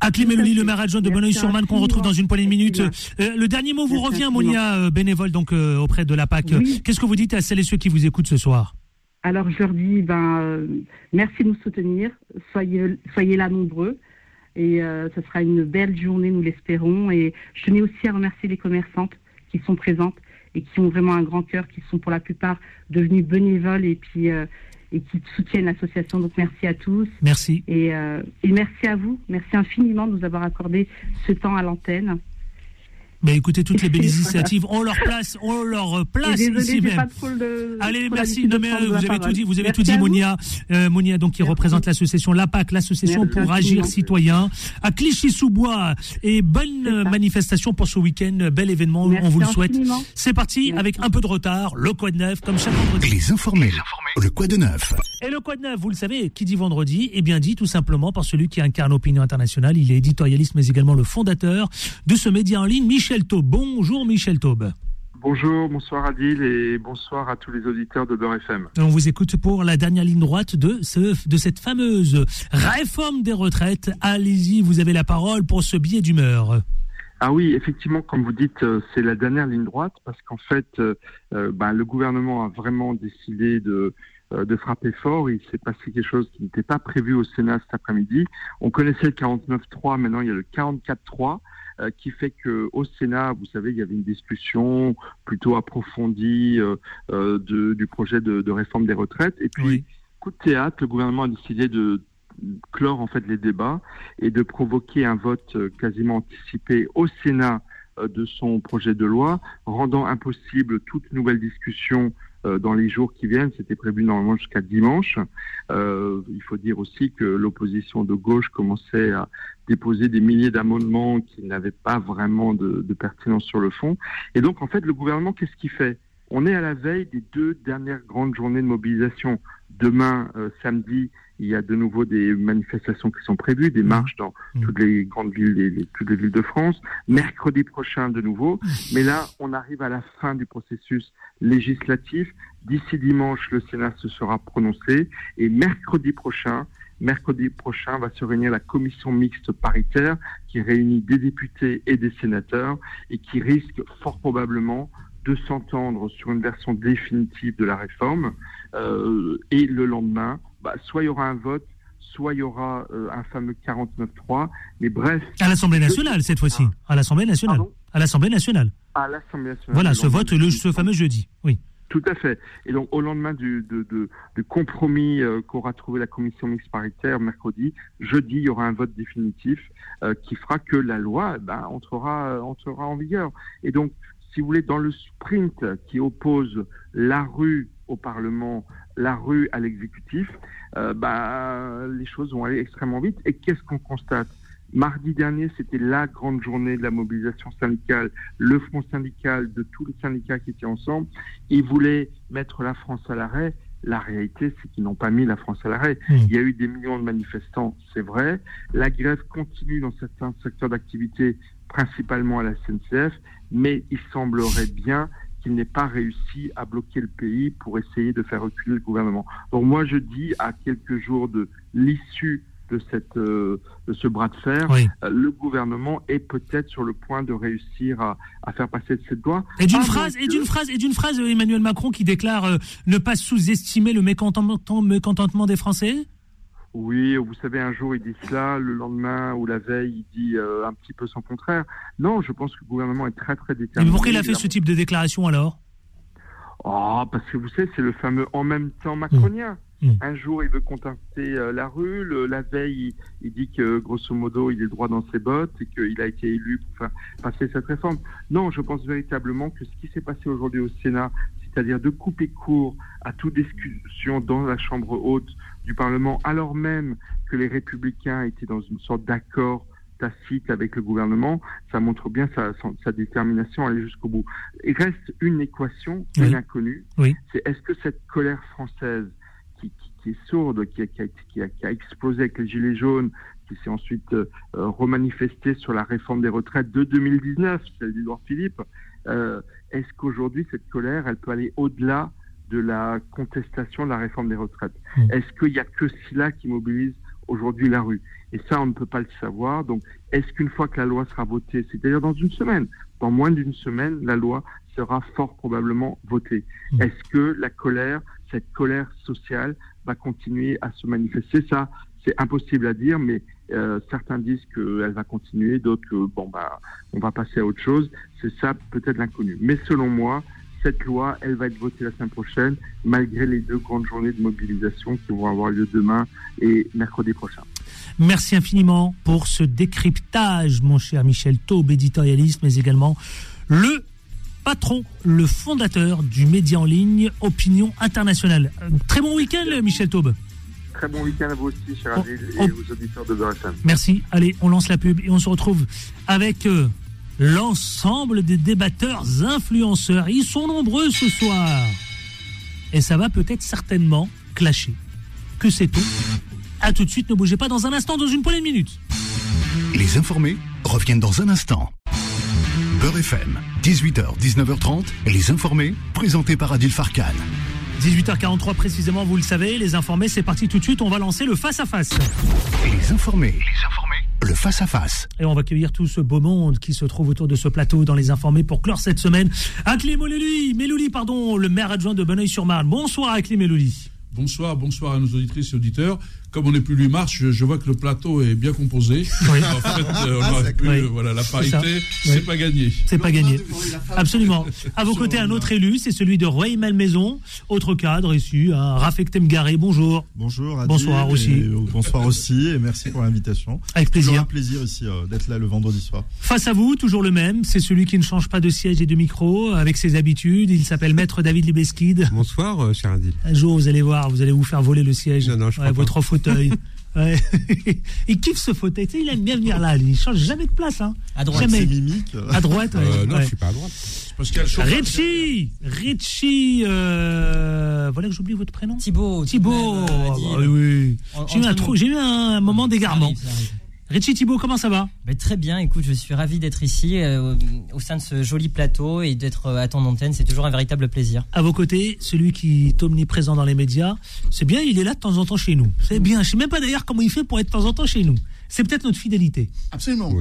Aklim Elouli, le maire adjoint de Bonneuil-sur-Marne, qu'on retrouve dans une poignée de minutes. Euh, le dernier mot vous revient. Monia, euh, bénévole donc euh, auprès de la PAC. Oui. Qu'est-ce que vous dites à celles et ceux qui vous écoutent ce soir? Alors je leur dis, ben, euh, merci de nous soutenir, soyez, soyez là nombreux. Et euh, ce sera une belle journée, nous l'espérons. Et je tenais aussi à remercier les commerçantes qui sont présentes et qui ont vraiment un grand cœur, qui sont pour la plupart devenues bénévoles et puis euh, et qui soutiennent l'association. Donc merci à tous Merci. et, euh, et merci à vous, merci infiniment de nous avoir accordé ce temps à l'antenne. Mais écoutez, toutes les belles initiatives ont leur place, ont leur Et place ici même. le. Allez, merci. Non, mais euh, vous avez tout dit, vous avez Merci tout dit. Monia. Euh, Monia, donc, qui Merci. représente l'association LAPAC, l'association Merci pour agir citoyen, à Clichy-sous-Bois. Et bonne euh, manifestation pour ce week-end. Bel événement, Merci on vous le souhaite. C'est parti, Merci. avec un peu de retard, le quoi de neuf, comme chaque vendredi. Les informés. Le quoi de neuf Et le quoi de neuf, vous le savez, qui dit vendredi Eh bien dit tout simplement par celui qui incarne l'opinion internationale. Il est éditorialiste, mais également le fondateur de ce média en ligne, Michel Taube. Bonjour Michel Taube. Bonjour, bonsoir Adil et bonsoir à tous les auditeurs de Beurre FM. On vous écoute pour la dernière ligne droite de, ce, de cette fameuse réforme des retraites. Allez-y, vous avez la parole pour ce billet d'humeur. Ah oui, effectivement, comme vous dites, euh, c'est la dernière ligne droite parce qu'en fait, euh, euh, ben, le gouvernement a vraiment décidé de, de frapper fort. Il s'est passé quelque chose qui n'était pas prévu au Sénat cet après-midi. On connaissait le 49-3, maintenant il y a le 44-3 qui fait que au Sénat, vous savez, il y avait une discussion plutôt approfondie du projet de, réforme des retraites. Et puis, coup de théâtre, le gouvernement a décidé de clore en fait les débats et de provoquer un vote quasiment anticipé au Sénat euh, de son projet de loi, rendant impossible toute nouvelle discussion euh, dans les jours qui viennent. C'était prévu normalement jusqu'à dimanche. Euh, il faut dire aussi que l'opposition de gauche commençait à déposer des milliers d'amendements qui n'avaient pas vraiment de, de, pertinence sur le fond. Et donc, en fait, le gouvernement, qu'est-ce qu'il fait? On est à la veille des deux dernières grandes journées de mobilisation. Demain, samedi, il y a de nouveau des manifestations qui sont prévues, des mmh. marches dans mmh. toutes les grandes villes, les, toutes les villes de France. Mercredi prochain, de nouveau. Mmh. Mais là, on arrive à la fin du processus législatif. D'ici dimanche, le Sénat se sera prononcé. Et mercredi prochain, mercredi prochain va se réunir la commission mixte paritaire qui réunit des députés et des sénateurs et qui risque fort probablement de s'entendre sur une version définitive de la réforme. Euh, et le lendemain, bah, soit il y aura un vote, soit il y aura euh, un fameux 49-3. Mais bref. À l'Assemblée nationale, cette fois-ci. Ah. À l'Assemblée nationale. à l'Assemblée nationale. À l'Assemblée nationale. Voilà, ce vote, le, ce fameux jeudi. Oui. Tout à fait. Et donc, au lendemain du, compromis euh, qu'aura trouvé la commission mixte paritaire mercredi, jeudi, il y aura un vote définitif euh, qui fera que la loi ben, entrera, entrera en vigueur. Et donc, si vous voulez, dans le sprint qui oppose la rue au Parlement, la rue à l'exécutif, euh, bah, les choses vont aller extrêmement vite. Et qu'est-ce qu'on constate? Mardi dernier, c'était la grande journée de la mobilisation syndicale, le front syndical de tous les syndicats qui étaient ensemble. Ils voulaient mettre la France à l'arrêt. La réalité, c'est qu'ils n'ont pas mis la France à l'arrêt. Mmh. Il y a eu des millions de manifestants, c'est vrai. La grève continue dans certains secteurs d'activité, principalement à la SNCF, mais il semblerait bien qu'il n'ait pas réussi à bloquer le pays pour essayer de faire reculer le gouvernement. Donc moi je dis à quelques jours de l'issue de cette euh, de ce bras de fer, euh, le gouvernement est peut-être sur le point de réussir à, à faire passer cette loi. Et d'une phrase, et d'une phrase, et d'une phrase, Emmanuel Macron qui déclare euh, ne pas sous-estimer le mécontentement des Français? Oui, vous savez, un jour il dit cela, le lendemain ou la veille il dit euh, un petit peu son contraire. Non, je pense que le gouvernement est très très déterminé. Mais pourquoi il a fait ce type de déclaration alors? Oh, parce que vous savez, c'est le fameux en même temps macronien. Mmh. Mmh. Un jour, il veut contacter euh, la rue. la veille, il, dit que grosso modo, il est droit dans ses bottes et qu'il a été élu pour faire passer cette réforme. Non, je pense véritablement que ce qui s'est passé aujourd'hui au Sénat, c'est-à-dire de couper court à toute discussion dans la Chambre haute du Parlement, alors même que les républicains étaient dans une sorte d'accord tacite avec le gouvernement, ça montre bien sa, sa, détermination à aller jusqu'au bout. Il reste une équation, une inconnue, c'est est-ce que cette colère française qui, qui, est sourde, qui a, qui, a, qui a, explosé avec les Gilets jaunes, qui s'est ensuite euh, remanifestée sur la réforme des retraites de 2019, celle d'Edouard Philippe, est-ce qu'aujourd'hui cette colère, elle peut aller au-delà de la contestation de la réforme des retraites. Mmh. Est-ce qu'il n'y a que cela qui mobilise aujourd'hui la rue Et ça, on ne peut pas le savoir. Donc, est-ce qu'une fois que la loi sera votée, c'est-à-dire dans une semaine, dans moins d'une semaine, la loi sera fort probablement votée mmh. Est-ce que la colère, cette colère sociale, va continuer à se manifester? Ça, c'est impossible à dire, mais euh, certains disent qu'elle va continuer, d'autres que bon bah on va passer à autre chose. C'est ça peut-être l'inconnu. Mais selon moi, cette loi, elle va être votée la semaine prochaine, malgré les deux grandes journées de mobilisation qui vont avoir lieu demain et mercredi prochain. Merci infiniment pour ce décryptage, mon cher Michel Taube, éditorialiste, mais également le patron, le fondateur du média en ligne Opinion Internationale. Très bon week-end, Michel Taube. Très bon week-end à vous aussi, cher Adil, et aux auditeurs de BRFM. Merci. Allez, on lance la pub et on se retrouve avec... Euh, l'ensemble des débatteurs influenceurs. Ils sont nombreux ce soir. Et ça va peut-être certainement clasher. Que sait-on? A tout de suite, ne bougez pas dans un instant, dans une poignée de minutes. Les informés reviennent dans un instant. Beurre FM, 18h, 19h30, les informés, présentés par Adil Farkan. 18h43 précisément, vous le savez, les informés, c'est parti tout de suite, on va lancer le face-à-face. Les informés, les informés, le face-à-face. Et on va accueillir tout ce beau monde qui se trouve autour de ce plateau dans les informés pour clore cette semaine. Akli Melouli, Melouli, pardon, le maire adjoint de Bonneuil-sur-Marne. Bonsoir Akli Melouli. Bonsoir, bonsoir à nos auditrices et auditeurs. Comme on n'est plus 8 mars, je, vois que le plateau est bien composé. Oui. En fait, euh, on ah, voilà, la parité, c'est pas gagné. C'est pas gagné. Absolument. À vos côtés, un autre élu, c'est celui de Roy Malmaison, autre cadre issu, à Rafek Temgaré. Bonjour. Bonjour. Adil, bonsoir aussi. Euh, bonsoir aussi, et merci pour l'invitation. Avec plaisir. C'est un plaisir ici euh, d'être là le vendredi soir. Face à vous, toujours le même, c'est celui qui ne change pas de siège et de micro, avec ses habitudes. Il s'appelle Maître David Libeskid. Bonsoir, cher Adil. Un jour, vous allez voir vous allez vous faire voler le siège. Non, non, je votre fauteuil. il kiffe ce fauteuil. il aime bien venir là. Il change jamais de place. Hein. À droite, c'est mimique. À droite. Euh, non, je suis pas à droite. Richie, Richie, euh... voilà que j'oublie votre prénom. Thibaut. Thibaut. Euh, ah, oui. J'ai eu, un, j'ai eu un moment d'égarement. Richie Thibault, comment ça va? Ben, Très bien, écoute, je suis ravi d'être ici euh, au sein de ce joli plateau et d'être euh, à ton antenne, c'est toujours un véritable plaisir. À vos côtés, celui qui est omniprésent dans les médias, c'est bien, il est là de temps en temps chez nous. C'est bien, je sais même pas d'ailleurs comment il fait pour être de temps en temps chez nous. C'est peut-être notre fidélité. Absolument.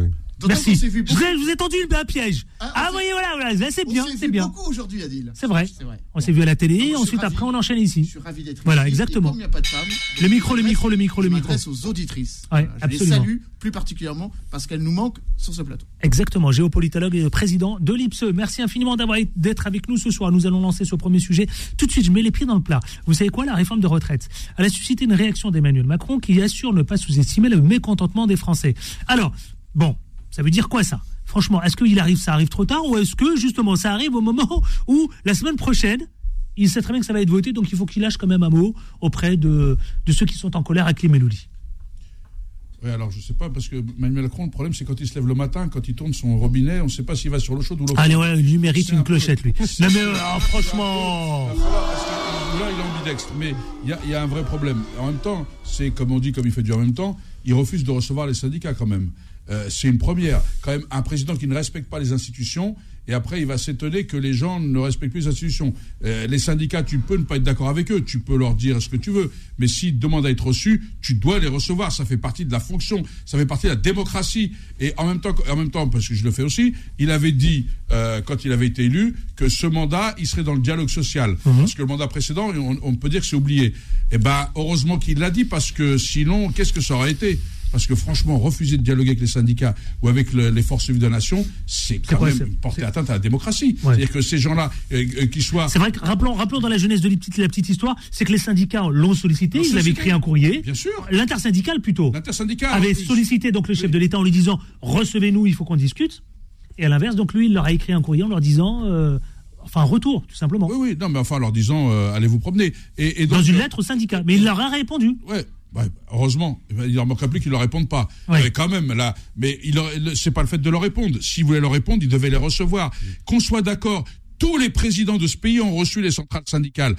Merci. Je vous, ai, tendu un piège. Ah, ah voyez, voilà, voilà c'est bien, c'est bien. beaucoup aujourd'hui, Adil. C'est vrai. On s'est vu à la télé, ensuite après on enchaîne ici. Je suis ravi d'être Voilà, exactement. il n'y a pas de femme, le micro, le micro, le micro, le micro. Je aux auditrices. Ouais, je les salue plus particulièrement parce qu'elles nous manquent sur ce plateau. Exactement, géopolitologue et président de l'IPSE. Merci infiniment d'avoir d'être avec nous ce soir. Nous allons lancer ce premier sujet. Tout de suite, je mets les pieds dans le plat. Vous savez quoi? La réforme de retraite. Elle a suscité une réaction d'Emmanuel Macron qui assure ne pas sous-estimer le mécontentement des Français. Alors, bon, ça veut dire quoi ça? Franchement, est-ce qu'il arrive, ça arrive trop tard, ou est-ce que justement ça arrive au moment où la semaine prochaine, il sait très bien que ça va être voté, donc il faut qu'il lâche quand même un mot auprès de, de ceux qui sont en colère avec les mélodies. Oui, alors je ne sais pas, parce que Manuel Macron, le problème, c'est quand il se lève le matin, quand il tourne son robinet, on ne sait pas s'il va sur l'eau chaude ou l'eau Allez, ouais, il lui mérite une clochette, lui. Non, mais ah, franchement. là, il est ambidextre, mais il y, y, a un vrai problème. En même temps, c'est comme on dit, comme il fait du en même temps, il refuse de recevoir les syndicats quand même. Euh, c'est une première. Quand même, un président qui ne respecte pas les institutions, et après, il va s'étonner que les gens ne respectent plus les institutions. Euh, les syndicats, tu peux ne pas être d'accord avec eux, tu peux leur dire ce que tu veux, mais s'ils demandent à être reçus, tu dois les recevoir. Ça fait partie de la fonction, ça fait partie de la démocratie. Et en même temps, en même temps parce que je le fais aussi, il avait dit, euh, quand il avait été élu, que ce mandat, il serait dans le dialogue social. Mhm. Parce que le mandat précédent, on, on peut dire que c'est oublié. Eh ben, heureusement qu'il l'a dit, parce que sinon, qu'est-ce que ça aurait été? Parce que franchement, refuser de dialoguer avec les syndicats ou avec les forces vives de la nation, c'est quand même porter atteinte à la démocratie. C'est-à-dire que ces gens-là, euh, euh, qui soient. C'est vrai que, rappelons, rappelons dans la jeunesse de la petite, la petite histoire, c'est que les syndicats l'ont sollicité, ils avaient écrit un courrier. Bien sûr. L'intersyndical plutôt. L'intersyndical. Avait sollicité donc le chef de l'État en lui disant recevez-nous, il faut qu'on discute. Et à l'inverse, donc lui, il leur a écrit un courrier en leur disant. Euh, enfin, retour, tout simplement. Oui, oui, non, mais enfin, en leur disant, allez vous promener. Et, Dans une lettre au syndicat. Mais il leur a répondu. Ouais, heureusement, il leur manquerait plus qu'ils ne leur répondent pas. Mais quand même, là, mais c'est pas le fait de leur répondre. S'ils voulaient leur répondre, ils devaient les recevoir. Qu'on soit d'accord, tous les présidents de ce pays ont reçu les centrales syndicales.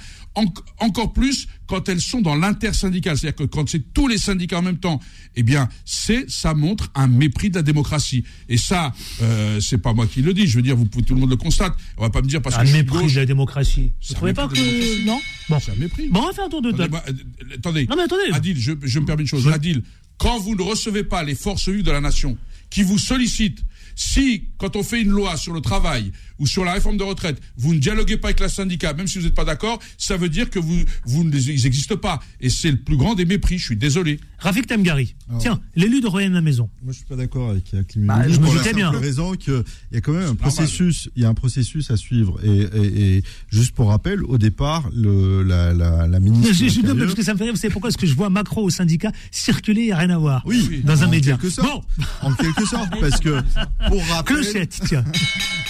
encore plus quand elles sont dans l'intersyndicale. C'est-à-dire que quand c'est tous les syndicats en même temps, eh bien, c'est, ça montre un mépris de la démocratie. Et ça, euh, c'est pas moi qui le dis. Je veux dire, vous pouvez, tout le monde le constate. On va pas me dire parce un que. Un mépris de la démocratie. Vous trouvez pas que. Non? Bon. C'est un mépris. Bon, on va faire un tour de table. Euh, attendez. Non, mais attendez. Adil, je, je me permets une chose. Adil, quand vous ne recevez pas les forces vives de la nation qui vous sollicitent si, quand on fait une loi sur le travail ou sur la réforme de retraite, vous ne dialoguez pas avec la syndicat, même si vous n'êtes pas d'accord, ça veut dire que vous, vous ils n'existent pas. Et c'est le plus grand des mépris. Je suis désolé. Rafik Tamgari. Tiens, l'élu de Royan la Maison. Moi, je suis pas d'accord avec Aklim. Bah, je me doutais bien. Raison qu'il y a quand même un processus, il y a un processus à suivre. Et, juste pour rappel, au départ, le, la, la, la ministre. Je, je, parce que ça me fait rire. Vous savez pourquoi? Est-ce que je vois Macron au syndicat circuler et rien à voir Oui. Dans un média. bon. En quelque sorte, parce que pour rappel. Clochette, tiens.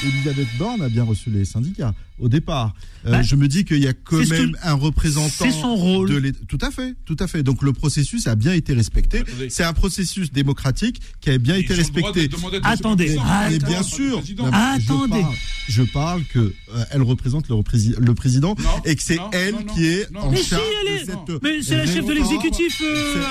Elisabeth Borne a bien reçu les syndicats au départ. Euh, bah, je me dis qu'il y a quand même un représentant. C'est son rôle. De tout à fait, tout à fait. Donc le processus a bien été respecté. C'est un processus démocratique qui a bien été respecté. attendez, mais bien sûr. attendez. Je parle, que euh, elle représente le, le président et que c'est elle qui est en mais charge si, elle est... Mais c'est la chef de l'exécutif, euh,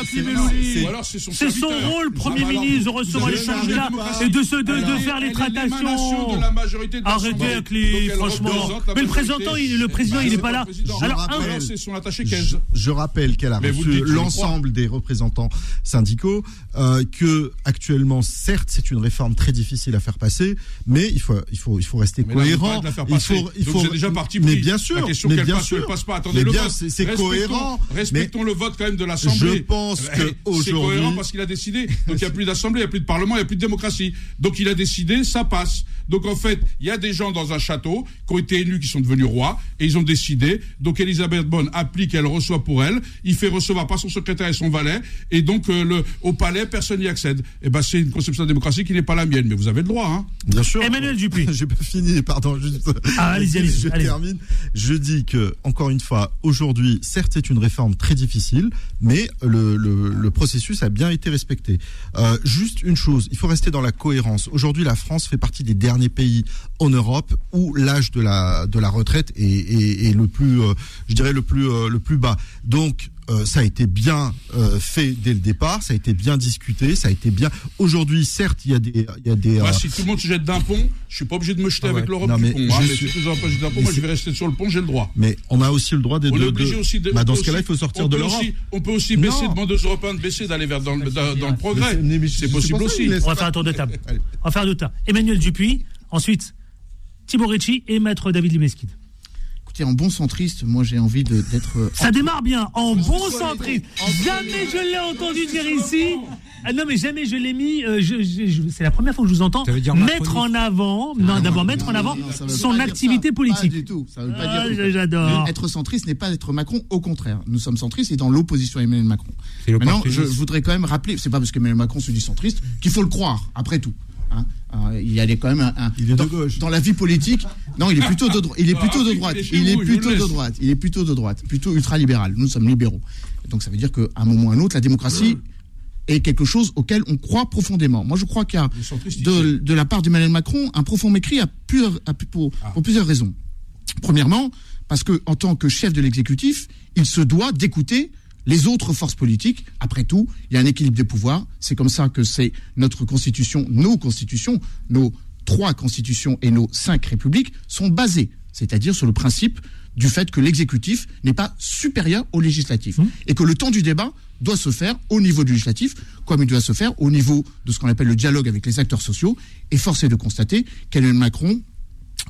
C'est son rôle, Premier ministre, de recevoir les syndicats et de faire les tractations. de la majorité de Arrêtez avec les, franchement. Mais le président, il, le président, Bah, il n'est pas là. Alors, Je un- rappelle, c'est son attaché Je, 15. je rappelle qu'elle a reçu je l'ensemble des représentants syndicaux, euh, que actuellement, certes, c'est une réforme très difficile à faire passer, mais il faut, il faut, il faut rester cohérent. il faut, il faut, déjà parti mais bien sûr, La question mais qu'elle bien passe elle passe pas. Attendez mais le bien, vote. c'est cohérent. Respectons le vote quand même de Je l'Assemblée. pense Eh, que C'est aujourd'hui- cohérent parce qu'il a décidé. Donc il n'y a plus d'Assemblée, il n'y a plus de Parlement, il n'y a plus de démocratie. Donc il a décidé, ça passe. Donc en fait, il y a des gens dans un château qui ont été élus, qui sont devenus rois, et ils ont décidé. Donc Elisabeth Bonne applique, elle reçoit pour elle. Il fait recevoir par son secrétaire et son valet, et donc euh, le, au palais, personne n'y accède. Et ben c'est une conception de démocratie qui n'est pas la mienne, mais vous avez le droit. Hein. Bien sûr. Emmanuel Dupuis. J'ai pas fini, pardon. Juste... Ah, allez-y, allez-y, Je termine. Je dis que, encore une fois, aujourd'hui, certes, c'est une réforme très difficile, mais le, le, le processus a bien été respecté. Euh, juste une chose, il faut rester dans la cohérence. Aujourd'hui, la France fait partie des derniers pays en Europe où l'âge de la de la retraite est, est, est le plus, euh, je dirais le plus euh, le plus bas. Donc euh, ça a été bien euh, fait dès le départ, ça a été bien discuté, ça a été bien. Aujourd'hui, certes, il y a des, il y a des. Euh, si tout le monde se jette d'un pont, je suis pas obligé de me jeter Ah ouais. avec l'Europe Non, du mais pont. hein, je mais suis- si tout le monde pas jeter d'un pont, mais moi je vais rester sur le pont, j'ai le droit. Mais on a aussi le droit de. On est de- aussi de. Bah, dans ce cas-là, il faut sortir de l'Europe. On peut aussi baisser, Non. demander aux Européens de baisser, d'aller vers dans, le- dans, dans le progrès. Mais c'est- mais possible aussi. On va faire un tour de table. On va faire deux tas. Emmanuel Dupuis, ensuite Thibaut Ricci et Maître David Limesquid. Écoutez, en bon centriste, moi j'ai envie de- d'être. euh, Ça démarre bien, en bon centriste. Jamais je l'ai entendu dire ici. Ah non, mais jamais je l'ai mis. euh, je- je- je- c'est la première fois que je vous entends mettre en avant, non, d'abord mettre en avant non, son activité ça. politique. Pas du tout. Ça veut pas Ah, dire. j'adore. Être centriste n'est pas être Macron, au contraire. Nous sommes centristes et dans l'opposition à Emmanuel Macron. Maintenant, je voudrais quand même rappeler, c'est pas parce qu'Emmanuel Macron se dit centriste qu'il faut le croire, après tout. Hein. Euh, il y a quand même un, un- Il est de dans, gauche. dans la vie politique. Non, il est plutôt de droite. Il est Ah, plutôt de droite. il est je plutôt de droite. Il est plutôt de droite, plutôt ultra libéral. Nous sommes libéraux. Donc ça veut dire qu'à un moment ou à un autre, la démocratie est quelque chose auquel on croit profondément. Moi, je crois qu'il y a de, de la part d'Emmanuel Macron un profond mépris à plusieurs- à- pour, pour plusieurs raisons. Premièrement, parce que en tant que chef de l'exécutif, il se doit d'écouter les autres forces politiques. Après tout, il y a un équilibre des pouvoirs. C'est comme ça que c'est notre constitution, nos constitutions, nos trois constitutions et nos cinq républiques sont basées, c'est-à-dire sur le principe du fait que l'exécutif n'est pas supérieur au législatif et que le temps du débat doit se faire au niveau du législatif comme il doit se faire au niveau de ce qu'on appelle le dialogue avec les acteurs sociaux. Et force est de constater qu'Emmanuel Macron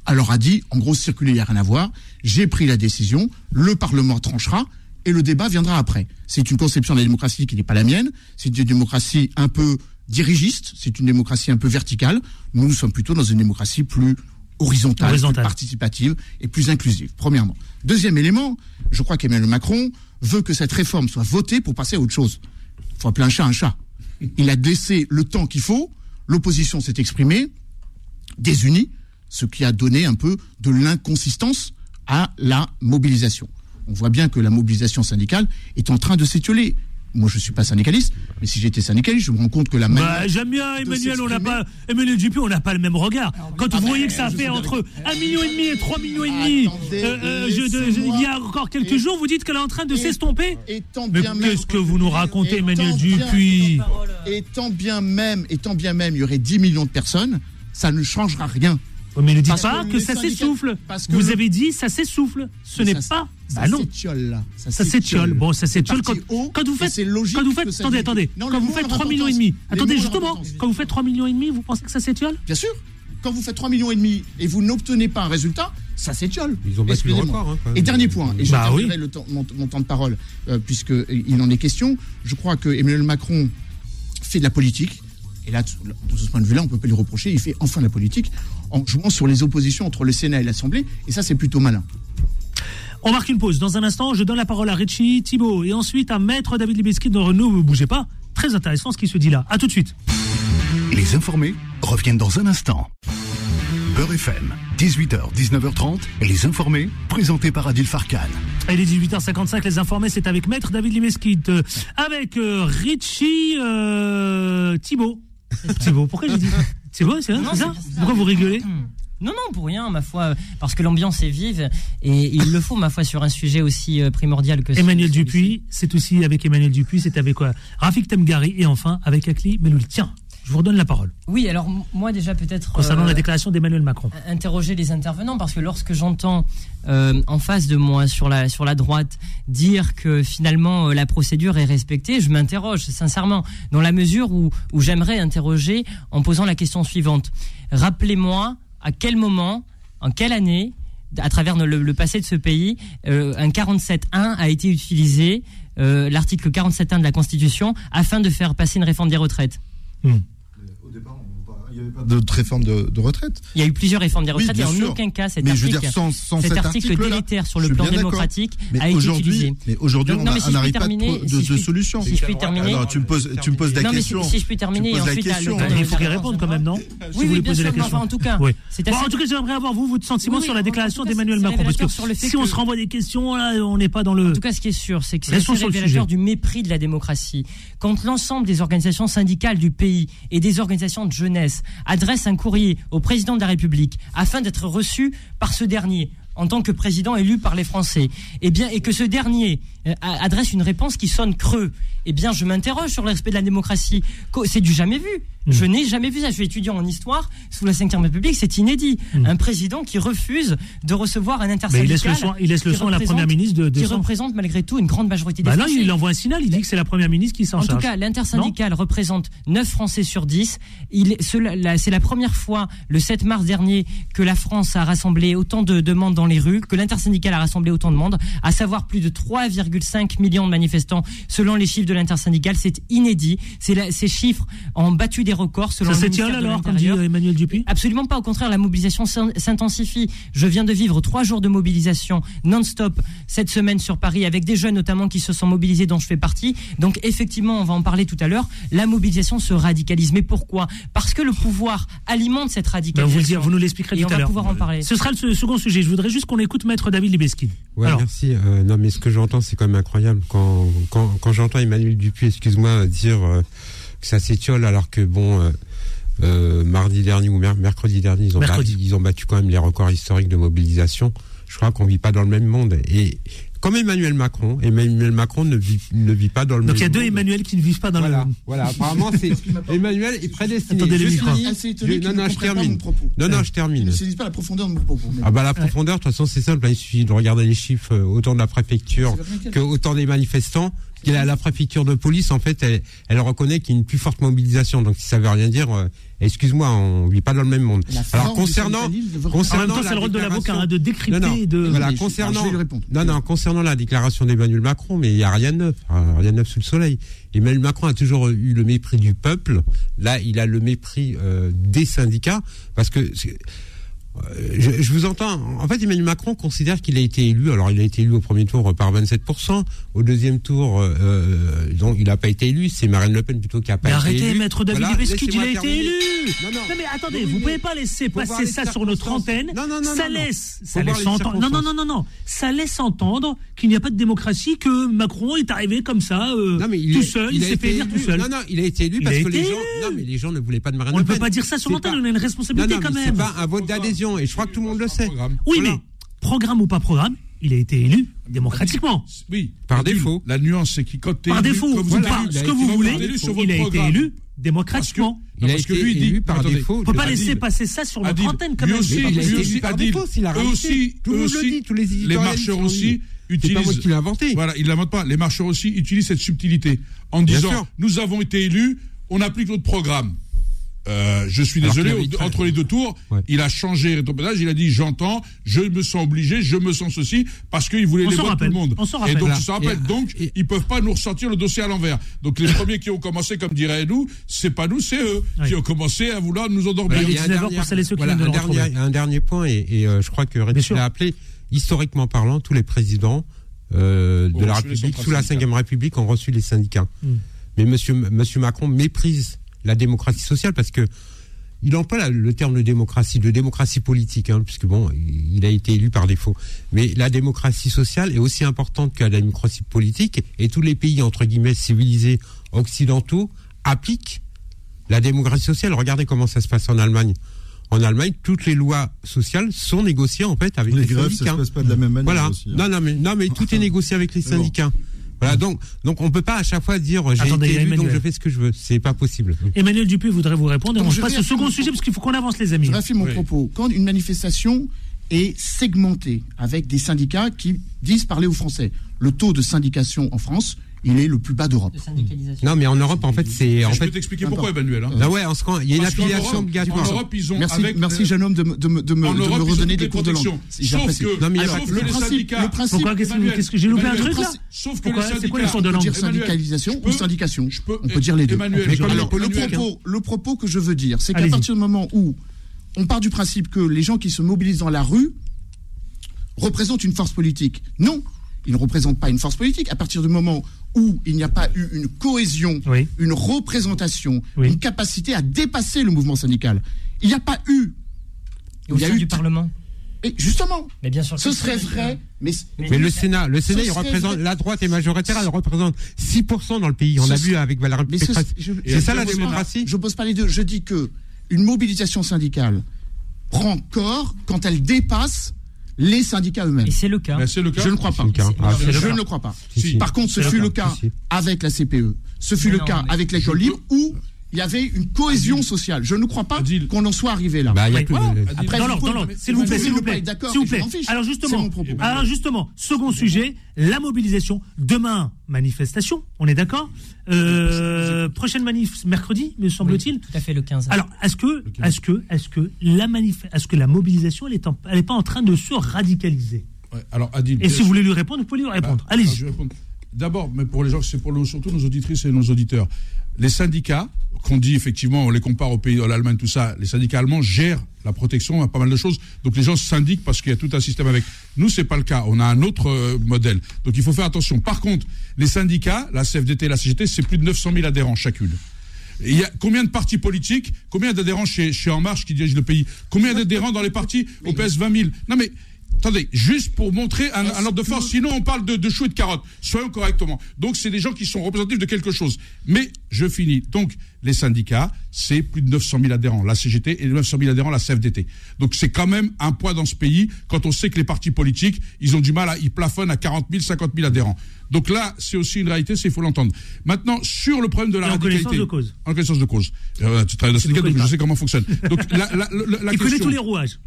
alors a dit, en gros, circuler, il n'y a rien à voir. J'ai pris la décision, le Parlement tranchera et le débat viendra après. C'est une conception de la démocratie qui n'est pas la mienne. C'est une démocratie un peu dirigiste, c'est une démocratie un peu verticale. Nous, nous sommes plutôt dans une démocratie plus horizontale, Horizontale. plus participative et plus inclusive, premièrement. Deuxième élément, je crois qu'Emmanuel Macron veut que cette réforme soit votée pour passer à autre chose. Il faut appeler un chat un chat. Il a laissé le temps qu'il faut, l'opposition s'est exprimée, désunis, ce qui a donné un peu de l'inconsistance à la mobilisation. On voit bien que la mobilisation syndicale est en train de s'étioler. Moi, je suis pas syndicaliste, mais si j'étais syndicaliste, je me rends compte que la manière Bah, J'aime bien Emmanuel, on n'a pas Emmanuel Dupuis, on n'a pas le même regard. Quand ah vous ben, voyez que ça je fait entre d'accord. 1 million et demi et 3 millions et demi, euh, euh, il y a encore quelques Et- jours, vous dites qu'elle est en train de et- s'estomper. Mais qu'est-ce que vous nous racontez, Emmanuel Dupuis Étant bien même, étant bien même, il y aurait 10 millions de personnes, ça ne changera rien. Oui, Mais ne dites Parce pas que ça s'essouffle. Vous le- avez dit ça s'essouffle. Ce n'est ça- pas. Ça Bah non. là. Ça s'étiole. Bon, ça s'étiole quand, quand vous faites. Quand vous faites. Attendez, attendez. Non, Quand vous faites ont 3 leur millions et demi. Attendez, justement. Quand vous faites 3 millions et demi, vous pensez que ça s'étiole? Bien sûr. Quand vous faites 3 millions et demi et vous n'obtenez pas un résultat, ça s'étiole. Ils ont battu le record, hein, et dernier point, et je Bah oui. terminerai le temps- mon, mon temps de parole, euh, puisqu'il en est question. Je crois que Emmanuel Macron fait de la politique. Et là, de ce point de vue-là, on ne peut pas lui reprocher. Il fait enfin de la politique en jouant sur les oppositions entre le Sénat et l'Assemblée. Et ça, c'est plutôt malin. On marque une pause. Dans un instant, je donne la parole à Richie, Thibault et ensuite à Maître David Libeski de Renault. Ne bougez pas. Très intéressant ce qui se dit là. À tout de suite. Les informés reviennent dans un instant. Beurre FM, 18h, 19h30, et les informés, présentés par Adil Farkan. Et il est 18h55, les informés, c'est avec Maître David Limeskid, euh, avec euh, Richie euh, Thibault. Thibault, pourquoi j'ai dit C'est Non, c'est ça. Pourquoi vous rigolez Non, non, pour rien, ma foi, parce que l'ambiance est vive et il le faut, ma foi, sur un sujet aussi euh, primordial que Emmanuel. Dupuis, c'est aussi avec Emmanuel Dupuis, c'est avec quoi Rafik Temgari et enfin avec Akli Melouli. Tiens, Je vous redonne la parole. Oui, alors moi déjà peut-être... Concernant la déclaration d'Emmanuel Macron. Interroger les intervenants, parce que lorsque j'entends en face de moi, sur la, sur la droite, dire que finalement la procédure est respectée, je m'interroge sincèrement, dans la mesure où, où j'aimerais interroger en posant la question suivante. Rappelez-moi à quel moment, en quelle année, à travers le, passé de ce pays, un 47.1 a été utilisé euh, l'article 47.1 de la Constitution afin de faire passer une réforme des retraites? Hmm. Il n'y avait pas de réforme de, retraite. Il y a eu plusieurs réformes des retraites et en aucun cas cet article, cet, article, délétère sur le plan démocratique a été utilisé. Mais aujourd'hui, on n'arrive pas de, solution. Si je puis terminer. tu me poses, tu me poses la question. Si, je puis terminer, ensuite, il faut qu'il réponde quand même, non Oui, oui, bien sûr. En tout cas, en tout cas, j'aimerais avoir vous votre sentiment sur la déclaration d'Emmanuel Macron, parce que si on se renvoie des questions, on n'est pas dans le. En tout cas, ce qui est sûr, c'est que c'est révélateur du mépris de la démocratie. Quand l'ensemble des organisations syndicales du pays et des organisations de jeunesse adressent un courrier au président de la République afin d'être reçu par ce dernier en tant que président élu par les Français, eh bien, et que ce dernier euh, adresse une réponse qui sonne creux, eh bien, je m'interroge sur le respect de la démocratie. C'est du jamais vu. Hmm. Je n'ai jamais vu ça. Je suis étudiant en histoire sous la Ve République, c'est inédit. Hmm. Un président qui refuse de recevoir un intersyndical. il laisse le soin, il laisse le soin à la première ministre de. qui représente malgré tout une grande majorité des bah Français. Non, il envoie un signal. Il dit que c'est la première ministre qui s'en charge. En tout cas, l'intersyndical représente 9 Français sur 10. C'est la première fois, le 7 mars dernier, que la France a rassemblé autant de demandes dans les rues, que l'intersyndical a rassemblé autant de monde, à savoir plus de 3,5 millions de manifestants selon les chiffres de l'intersyndical. C'est inédit. Ces chiffres ont battu des records selon Ça s'étiole alors, comme dit Emmanuel Dupuis Absolument pas. Au contraire, la mobilisation s'intensifie. Je viens de vivre trois jours de mobilisation non-stop cette semaine sur Paris avec des jeunes notamment qui se sont mobilisés dont je fais partie. Donc effectivement, on va en parler tout à l'heure. La mobilisation se radicalise. Mais pourquoi? Parce que le pouvoir alimente cette radicalisation. Ben vous, vous, nous l'expliquerez tout à l'heure. pouvoir en parler. Ce sera le second sujet. Je voudrais juste qu'on écoute Maître David Libeskid. Ouais, merci. Euh, non, mais ce que j'entends, c'est quand même incroyable. Quand, quand, quand j'entends Emmanuel Dupuis, excuse-moi, dire euh, que ça s'étiole alors que, bon, euh, euh mardi dernier ou mercredi dernier, ils ont, Battu, ils ont battu quand même les records historiques de mobilisation. Je crois qu'on vit pas dans le même monde. Et comme Emmanuel Macron. Emmanuel Macron ne vit, ne vit pas dans le Donc même il y a deux Emmanuel qui ne vivent pas dans voilà, le même Voilà, apparemment, c'est Emmanuel est prédestiné. Attendez les micros. Non, non, je termine. Non, non, je termine. Ne saisis pas la profondeur de mon propos. Ah bah la profondeur, de toute façon, c'est simple. Hein, il suffit de regarder les chiffres euh, autant de la préfecture que autant des manifestants. La, la préfecture de police, en fait, elle, elle reconnaît qu'il y a une plus forte mobilisation. Donc, si ça veut rien dire, euh, excuse-moi, on vit pas dans le même monde. Alors concernant, concernant, c'est le rôle de l'avocat hein, de décrypter, non, non, de. Voilà, concernant, non, non, concernant la déclaration d'Emmanuel Macron, mais il y a rien de neuf, hein, rien de neuf sous le soleil. Emmanuel Macron a toujours eu le mépris du peuple. Là, il a le mépris euh, des syndicats, parce que je, je, vous entends. En fait, Emmanuel Macron considère qu'il a été élu. Alors, il a été élu au premier tour par 27%. Au deuxième tour, euh, euh donc, il n'a pas été élu. C'est Marine Le Pen plutôt qui n'a pas mais été arrêtez, élu. Arrêtez, maître David voilà, il a été élu. Non, non. non, mais attendez, vous ne pouvez pas laisser passer ça sur notre antenne. Non, non, non. Ça laisse, ça laisse entendre. Non, non, non, non, non. Ça laisse entendre qu'il n'y a pas de démocratie, que Macron est arrivé comme ça, euh, non, mais il tout seul. Il, s'est fait élire tout seul. Non, non, il a été élu parce que les gens. Non, mais les gens ne voulaient pas de Marine Le Pen. On ne peut pas dire ça sur l'antenne. On a une responsabilité quand même. C'est pas un vote d'adhésion. Et je crois que tout le monde le sait. Oui, mais programme ou pas programme, il a été élu démocratiquement. Oui, par défaut. La nuance, c'est qu'il quand Par défaut, vous ce que vous voulez, il a été élu démocratiquement. Il a été élu par défaut. On peut pas laisser passer ça sur notre antenne quand même. Aussi, il a été élu par défaut, s'il a aussi, tout le monde le dit, tous les Les marcheurs aussi utilisent. C'est pas moi qui l'ai inventé. Voilà, il l'invente pas. Les marcheurs aussi utilisent cette subtilité en disant nous avons été élus, on applique notre programme. Euh, je suis désolé, entre les deux tours, ouais. il a changé rétropédage, il a dit j'entends, je me sens obligé, je me sens ceci, parce qu'il voulait on les votes de tout le monde. On et donc, voilà. rappelle. Et, donc, et, ils peuvent pas nous ressortir le dossier à l'envers. Donc, les premiers qui ont commencé, comme dirait nous, c'est pas nous, c'est eux, qui ont commencé à vouloir nous endormir. Il y a un, dernier, voilà, un, dernier, un dernier point, et, euh, je crois que Rémi l'a appelé, historiquement parlant, tous les présidents euh, de la République, sous la Ve République, ont reçu les syndicats. Mm. Mais monsieur, monsieur Macron méprise la démocratie sociale parce que il emploie le terme de démocratie, de démocratie politique, hein, puisque bon, il a été élu par défaut. Mais la démocratie sociale est aussi importante que la démocratie politique, et tous les pays entre guillemets civilisés occidentaux appliquent la démocratie sociale. Regardez comment ça se passe en Allemagne. En Allemagne, toutes les lois sociales sont négociées en fait avec les, les grèves, syndicats. Ça se passe pas de la même manière. Voilà. Aussi, hein. Non, non, mais non, mais tout est négocié avec les syndicats. Voilà, donc, donc on peut pas à chaque fois dire j'ai été élu, donc je fais ce que je veux. C'est pas possible. Emmanuel Dupuis voudrait vous répondre. on passe au second sujet parce qu'il faut qu'on avance, les amis. Je raffine mon propos. Quand une manifestation est segmentée avec des syndicats qui disent parler aux Français, le taux de syndication en France il est le plus bas d'Europe. Non, mais en Europe, en fait, c'est. Je peux t'expliquer pourquoi, Emmanuel. Hein. Ah ouais, il y a une affiliation obligatoire. En Europe, ils ont. Merci, avec, merci jeune homme, de, de, de, de me, redonner des cours de langue. Sauf que, non, mais sauf que les syndicats. Le principe, Pourquoi Qu'est-ce que j'ai loupé un truc là Sauf que les syndicats. C'est quoi les cours de langue dire syndicalisation ou syndication On peut dire les deux. Alors, le propos que je veux dire, c'est qu'à partir du moment où on part du principe que les gens qui se mobilisent dans la rue représentent une force politique. Non, ils ne représentent pas une force politique. À partir du moment où il n'y a pas eu une cohésion, une représentation, une capacité à dépasser le mouvement syndical. Il n'y a pas eu. il y a eu du Parlement. Et justement, mais bien sûr ce serait vrai, mais, mais, le Sénat, le Sénat, il représente la droite est majoritaire, elle représente 6% dans le pays. On a vu avec Valérie Pécresse. C'est ça la démocratie? Je pose pas les deux. Je dis que une mobilisation syndicale prend corps quand elle dépasse les syndicats eux-mêmes. Et c'est le cas. Je ne crois pas. je ne le crois pas. Par contre, ce fut le cas avec la CPE. Ce fut le cas avec l'école libre où il y avait une cohésion sociale. Je ne crois pas qu'on en soit arrivé là. Bah, Après, non, non, s'il vous plaît, s'il vous plaît, s'il vous plaît. Alors justement, alors justement, second sujet, la mobilisation. Demain, manifestation. On est d'accord euh, Prochaine manif mercredi, me semble-t-il. tout à fait le 15. Alors, est-ce que, est-ce que, est-ce que la manif, est-ce que la mobilisation, elle est, elle est pas en train de se radicaliser? Alors, Adil, Et si vous voulez lui répondre, vous pouvez lui répondre. Bah, Allez-y. D'abord, mais pour les gens, c'est pour surtout nos auditrices et nos auditeurs. Les syndicats, qu'on dit effectivement, on les compare aux pays, de l'Allemagne, tout ça, les syndicats allemands gèrent la protection à pas mal de choses. Donc les gens syndiquent parce qu'il y a tout un système avec. Nous, c'est pas le cas. On a un autre euh, modèle. Donc il faut faire attention. Par contre, les syndicats, la CFDT et la CGT, c'est plus de 900 000 adhérents chacune. il y a combien de partis politiques, combien d'adhérents chez, chez En Marche qui dirige le pays, combien d'adhérents dans les partis? Au PS 20 000 Non mais Attendez, juste pour montrer un, ordre de force, sinon on parle de, de choux et de carottes. Soyons correctement. Donc c'est des gens qui sont représentatifs de quelque chose. Mais je finis. Donc les syndicats, c'est plus de 900 000 adhérents, la CGT, et 900 000 adhérents, la CFDT. Donc c'est quand même un poids dans ce pays quand on sait que les partis politiques, ils ont du mal à, ils plafonnent à 40 000, 50 000 adhérents. Donc là, c'est aussi une réalité, c'est il faut l'entendre. Maintenant, sur le problème de la radicalité. En connaissance de cause. En connaissance de cause. Euh, tu travailles dans le syndicat, donc je sais comment fonctionne. Donc la, la, la, Il connaît tous les rouages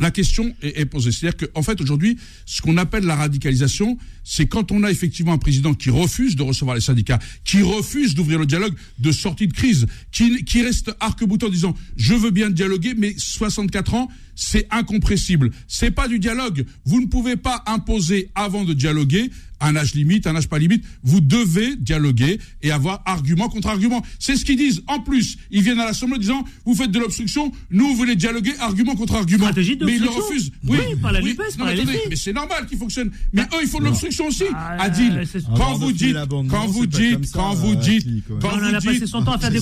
la question est, posée. C'est-à-dire qu'en fait, aujourd'hui, ce qu'on appelle la radicalisation, c'est quand on a effectivement un président qui refuse de recevoir les syndicats, qui refuse d'ouvrir le dialogue de sortie de crise, qui, qui reste arc-boutant en disant je veux bien dialoguer, mais 64 ans, c'est incompressible. C'est pas du dialogue. Vous ne pouvez pas imposer avant de dialoguer un âge limite, un âge pas limite. Vous devez dialoguer et avoir argument contre argument. C'est ce qu'ils disent. En plus, ils viennent à l'Assemblée disant vous faites de l'obstruction, nous vous voulez dialoguer argument contre argument. mais ils le refusent. Oui, par la oui. non, mais, attendez, mais c'est normal qu'ils fonctionnent. Mais eux, ils font de l'obstruction aussi. Ah, Adil, quand vous dites, quand vous dites, quand vous dites, quand vous dites, on a passé son temps à faire des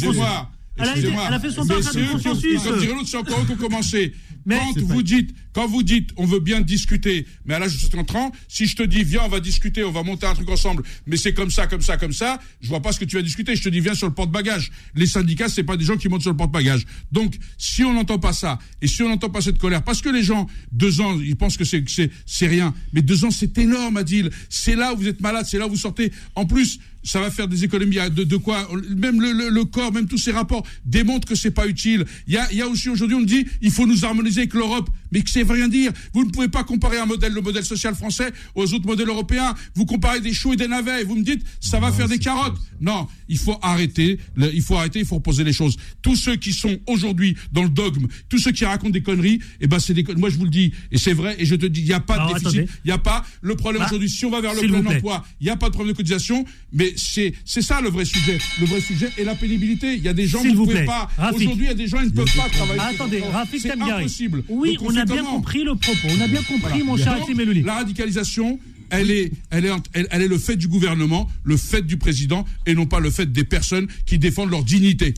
elle a, elle a, fait son temps à faire des consensus. Comme dirait l'autre, c'est encore eux qui ont commencé. Quand vous dites, quand vous dites, on veut bien discuter, mais à l'âge de 50 ans, si je te dis, viens, on va discuter, on va monter un truc ensemble, mais c'est comme ça, comme ça, comme ça, je vois pas ce que tu vas discuter. Je te dis, viens sur le porte-bagages. Les syndicats, c'est pas des gens qui montent sur le porte-bagages. Donc, si on n'entend pas ça, et si on n'entend pas cette colère, parce que les gens, deux ans, ils pensent que c'est, c'est, c'est rien, mais deux ans, c'est énorme, Adil. C'est là où vous êtes malade, c'est là où vous sortez. En plus, ça va faire des économies de, de quoi Même le, le, corps, même tous ces rapports démontrent que c'est pas utile. Il y a, y a aussi aujourd'hui, on dit, il faut nous harmoniser avec l'Europe, mais que c'est rien dire. Vous ne pouvez pas comparer un modèle, le modèle social français, aux autres modèles européens. Vous comparez des choux et des navets, et vous me dites, ça va faire des carottes. Non, il faut arrêter, il faut arrêter, il faut reposer les choses. Tous ceux qui sont aujourd'hui dans le dogme, tous ceux qui racontent des conneries, eh ben c'est des Moi je vous le dis, et c'est vrai, et je te dis, il n'y a pas de déficit, il n'y a pas. Le problème bah, aujourd'hui, si on va vers le plein emploi, il n'y a pas de problème de cotisation, mais c'est c'est ça le vrai sujet. Le vrai sujet est la pénibilité. Il y a des gens qui ne peuvent pas. Aujourd'hui, il y a des gens qui ne peuvent pas travailler. Attendez, Rafik C'est impossible. Oui, on, a bien compris le propos. On a bien compris, mon cher Melouli. La radicalisation, elle est, elle, est, elle, est le fait du gouvernement, le fait du président, et non pas le fait des personnes qui défendent leur dignité.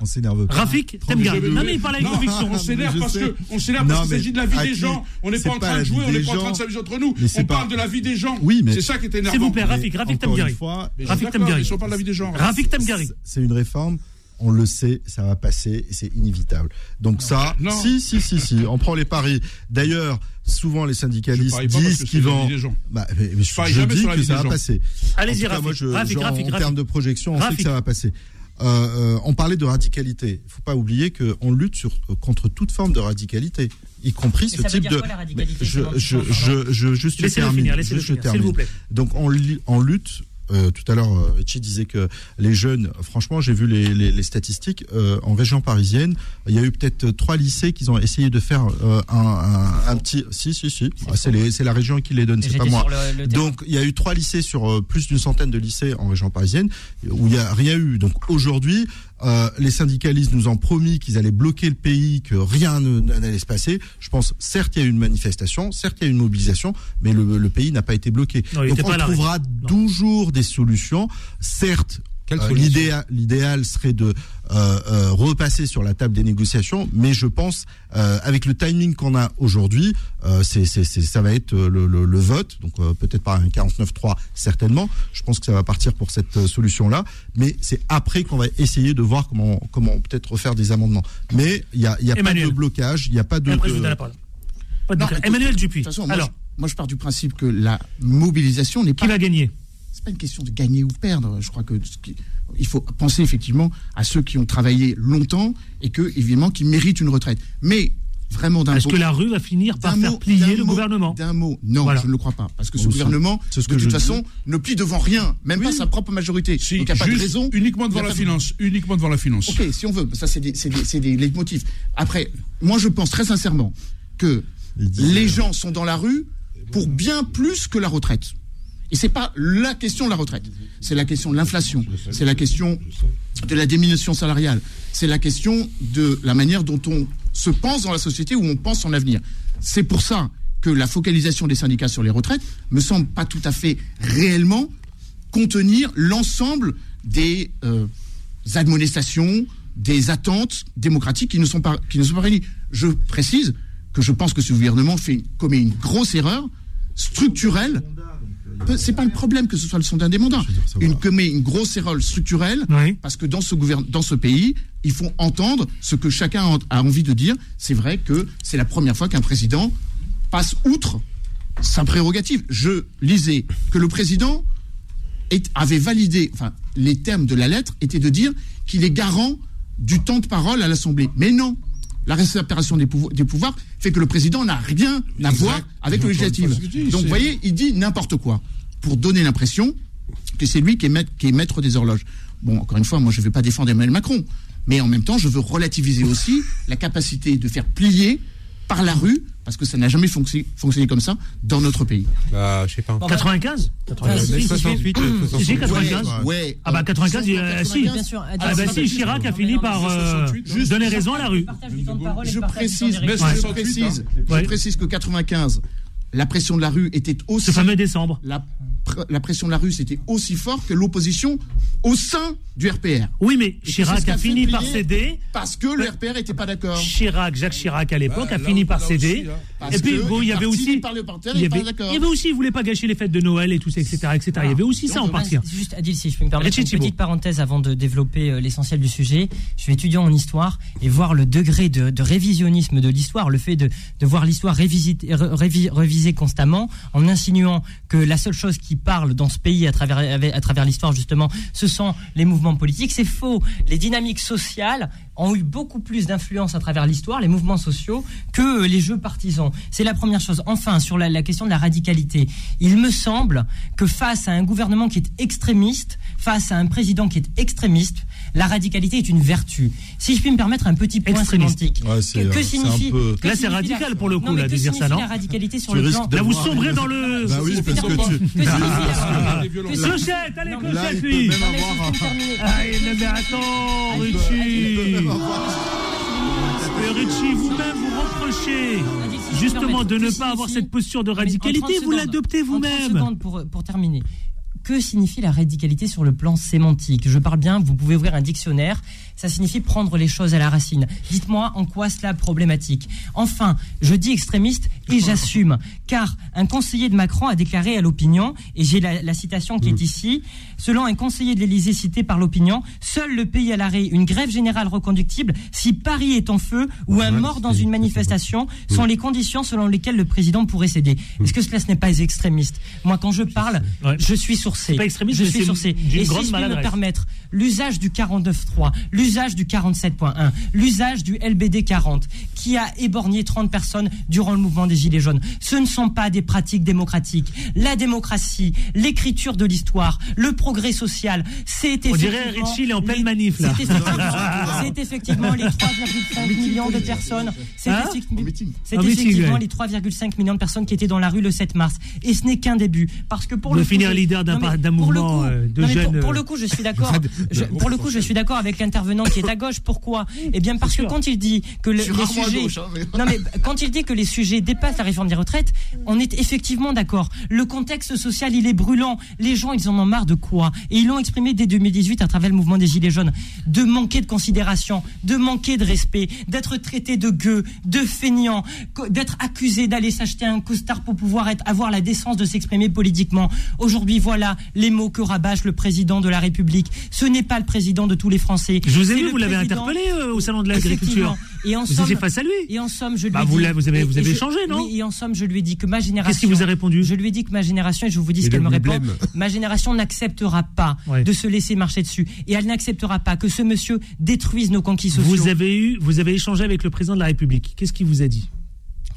On s'énerve pas. Rafik, t'aimes bien. Non, mais il parle avec conviction. On s'énerve parce que, on s'énerve parce qu'il s'agit de la vie des gens. On n'est pas en train de jouer, on n'est pas en train de s'amuser entre nous. On parle de la vie des gens. Oui, mais. C'est ça qui est énervant. S'il vous plaît, Rafik, Rafik Temgari. Rafik Temgari. On parle de la vie des gens. Rafik Temgari. C'est une réforme on le sait, ça va passer et c'est inévitable. Donc ça, si, si, si, si, on prend les paris. D'ailleurs, souvent les syndicalistes disent qu'ils vont. Bah, je, je dis que ça va passer. Allez-y, Moi, je, en termes de projection, on sait que ça va passer. Euh, euh, on parlait de radicalité. Il ne faut pas oublier qu'on lutte sur, contre toute forme de radicalité, y compris ce type de. je, je, je, je, juste termine. S'il vous plaît. Donc on, on lutte euh, tout à l'heure, euh, Richie disait que les jeunes, franchement, j'ai vu les, les, les statistiques euh, en région parisienne. Il y a eu peut-être trois lycées qui ont essayé de faire euh, un, un, un, petit. Si, si, si. C'est la région qui les donne, c'est pas moi. Le, le Donc, il y a eu trois lycées sur plus d'une centaine de lycées en région parisienne où il n'y a rien eu. Donc aujourd'hui, euh, les syndicalistes nous ont promis qu'ils allaient bloquer le pays, que rien n'allait se passer. Je pense, certes, il y a eu une manifestation, certes, il y a eu une mobilisation, mais le, le pays n'a pas été bloqué. Non, Donc, on trouvera toujours des solutions. Certes, euh, L'idéal serait de euh, euh, repasser sur la table des négociations, mais je pense, euh, avec le timing qu'on a aujourd'hui, euh, c'est, c'est, ça va être le, le, le vote, donc peut-être pas un 49-3 certainement. Je pense que ça va partir pour cette solution-là, mais c'est après qu'on va essayer de voir comment, comment peut-être refaire des amendements. Mais il n'y a, y a pas de blocage, il n'y a pas de... de... Non, Emmanuel Dupuis. Façon, Alors, moi, je, moi, je pars du principe que la mobilisation n'est pas. Qui va gagner? C'est pas une question de gagner ou perdre. Je crois que il faut penser effectivement à ceux qui ont travaillé longtemps et que évidemment qui méritent une retraite. Mais vraiment d'un Est-ce que la rue va finir par faire plier le mot, gouvernement D'un mot, non, voilà. je ne le crois pas, parce que ce gouvernement, ce que de toute façon, dis. ne plie devant rien, même oui. pas sa propre majorité. Si, Donc il n'y a pas de raison. Uniquement devant la finance, de... uniquement devant la finance. Ok, si on veut, ça c'est des, des, des leitmotifs. Après, moi je pense très sincèrement que les gens sont dans la rue pour bien plus que la retraite. Et c'est pas la question de la retraite, c'est la question de l'inflation, c'est la question de la diminution salariale, c'est la question de la manière dont on se pense dans la société, où on pense son avenir. C'est pour ça que la focalisation des syndicats sur les retraites me semble pas tout à fait réellement contenir l'ensemble des euh, admonestations, des attentes démocratiques qui ne sont pas qui ne sont pas réunies. Je précise que je pense que ce gouvernement fait commet une grosse erreur structurelle c'est pas le problème que ce soit le sondage des mandats. Une commet une grosse erreur structurelle oui. parce que dans ce gouverne, dans ce pays, il faut entendre ce que chacun a envie de dire. C'est vrai que c'est la première fois qu'un président passe outre sa prérogative. Je lisais que le président est, avait validé, enfin, les termes de la lettre étaient de dire qu'il est garant du temps de parole à l'Assemblée. Mais non, la récupération des, pouvo des, pouvoirs fait que le président n'a rien à voir avec le législatif. Donc, vous voyez, il dit n'importe quoi pour donner l'impression que c'est lui qui est, maître, qui est maître des horloges. Bon, encore une fois, moi, je ne vais pas défendre Emmanuel Macron, mais en même temps, je veux relativiser aussi la capacité de faire plier par la rue, parce que ça n'a jamais fonctionné, fonctionné, comme ça dans notre pays. Bah, je sais pas. 95 98, 68, 68. 95 ouais, ouais. Ah bah 95, il, euh, si. Bien sûr, ah bah si, Chirac a fini par euh, donner raison à la rue. Je précise, je précise, je précise que 95, la pression de la rue était aussi. Ce fameux décembre. La, la pression de la rue, c'était aussi fort que l'opposition au sein du RPR. Oui, mais Chirac a, a fini par céder. Parce que le RPR n'était pas d'accord. Chirac, Jacques Chirac à l'époque, bah, a fini par céder. Aussi, hein. Et puis, bon, il y avait aussi. Il y avait, il y avait aussi, il voulait pas gâcher les fêtes de Noël et tout ça, etc., etc. il y avait aussi ça en partie. Juste, Adil, si je peux me permettre une petite parenthèse avant de développer euh, l'essentiel du sujet. Je suis étudiant en histoire et voir le degré de, de révisionnisme de l'histoire, le fait de, de voir l'histoire révisée constamment, en insinuant que la seule chose qui parle dans ce pays à travers, l'histoire, justement, ce sont les mouvements politiques. C'est faux. Les dynamiques sociales ont eu beaucoup plus d'influence à travers l'histoire, les mouvements sociaux, que les jeux partisans. C'est la première chose. Enfin, sur la, question de la radicalité, il me semble que face à un gouvernement qui est extrémiste, face à un président qui est extrémiste, la radicalité est une vertu. Si je puis me permettre un petit point sémantique. Ouais, que, que signifie peu... que Là, c'est radical pour le coup, non, là, de dire ça, non la radicalité sur le plan. Là, vous sombrez dans le. Bah oui, parce que tu. Clochette, allez, Clochette, lui. mais attends, Richie. Richie, vous-même, vous reprochez justement de ne pas avoir cette posture de radicalité, vous l'adoptez vous-même. Pour, pour terminer, que signifie la radicalité sur le plan sémantique. Je parle bien, vous pouvez ouvrir un dictionnaire, ça signifie prendre les choses à la racine. Dites-moi en quoi cela problématique. Enfin, je dis extrémiste et j'assume, car un conseiller de Macron a déclaré à l'opinion, et j'ai la, citation qui est mm. ici, selon un conseiller de l'Élysée cité par l'opinion, seul le pays à l'arrêt, une grève générale reconductible, si Paris est en feu ou un mort dans une manifestation, sont les conditions selon lesquelles le président pourrait céder. Mm. Est-ce que cela ce n'est pas extrémiste? Moi, quand je parle, je suis sourcé. Pas extrémiste, je suis sourcé. Et si je peux me permettre, l'usage du 49.3, l'usage du 47.1, l'usage du LBD 40, qui a éborgné 30 personnes durant le mouvement des Gilets jaunes. Ce ne sont pas des pratiques démocratiques. La démocratie, l'écriture de l'histoire, le progrès social, c'est effectivement... On dirait Richie, il est en pleine manif, là. C'est effectivement, les 3,5 millions de personnes... C'est hein effectivement les 3,5 millions de personnes qui étaient dans la rue le 7 mars. Et ce n'est qu'un début. Parce que pour le finir leader d'un mouvement euh, de jeunes... Pour, le coup, je suis d'accord. pour le coup, je suis d'accord avec l'intervenant qui est à gauche. Pourquoi Eh bien, parce que quand il dit que les sujets, hein, non mais quand il dit que les sujets dépassent la réforme des retraites, on est effectivement d'accord. Le contexte social, il est brûlant. Les gens, ils en ont marre de quoi Et ils l'ont exprimé dès 2018 à travers le mouvement des Gilets jaunes, de manquer de considération, de manquer de respect, d'être traité de gueux, de feignant, d'être accusé d'aller s'acheter un costard pour pouvoir être, avoir la décence de s'exprimer politiquement. Aujourd'hui, voilà les mots que rabâche le président de la République. Ce n'est pas le président de tous les Français. Je vous ai vu, vous l'avez interpellé euh, au salon de l'agriculture. Et en somme, face à lui. Et en somme, je lui bah, ai vous, dit, vous avez, vous avez échangé, non Oui, et en somme, je lui ai dit que ma génération. Qu'est-ce qu'il vous a répondu Je lui ai dit que ma génération, et je vous dis ce qu'elle me répond, ma génération n'acceptera pas de se laisser marcher dessus. Et elle n'acceptera pas que ce monsieur détruise nos conquis sociaux. Vous avez eu, vous avez échangé avec le président de la République. Qu'est-ce qu'il vous a dit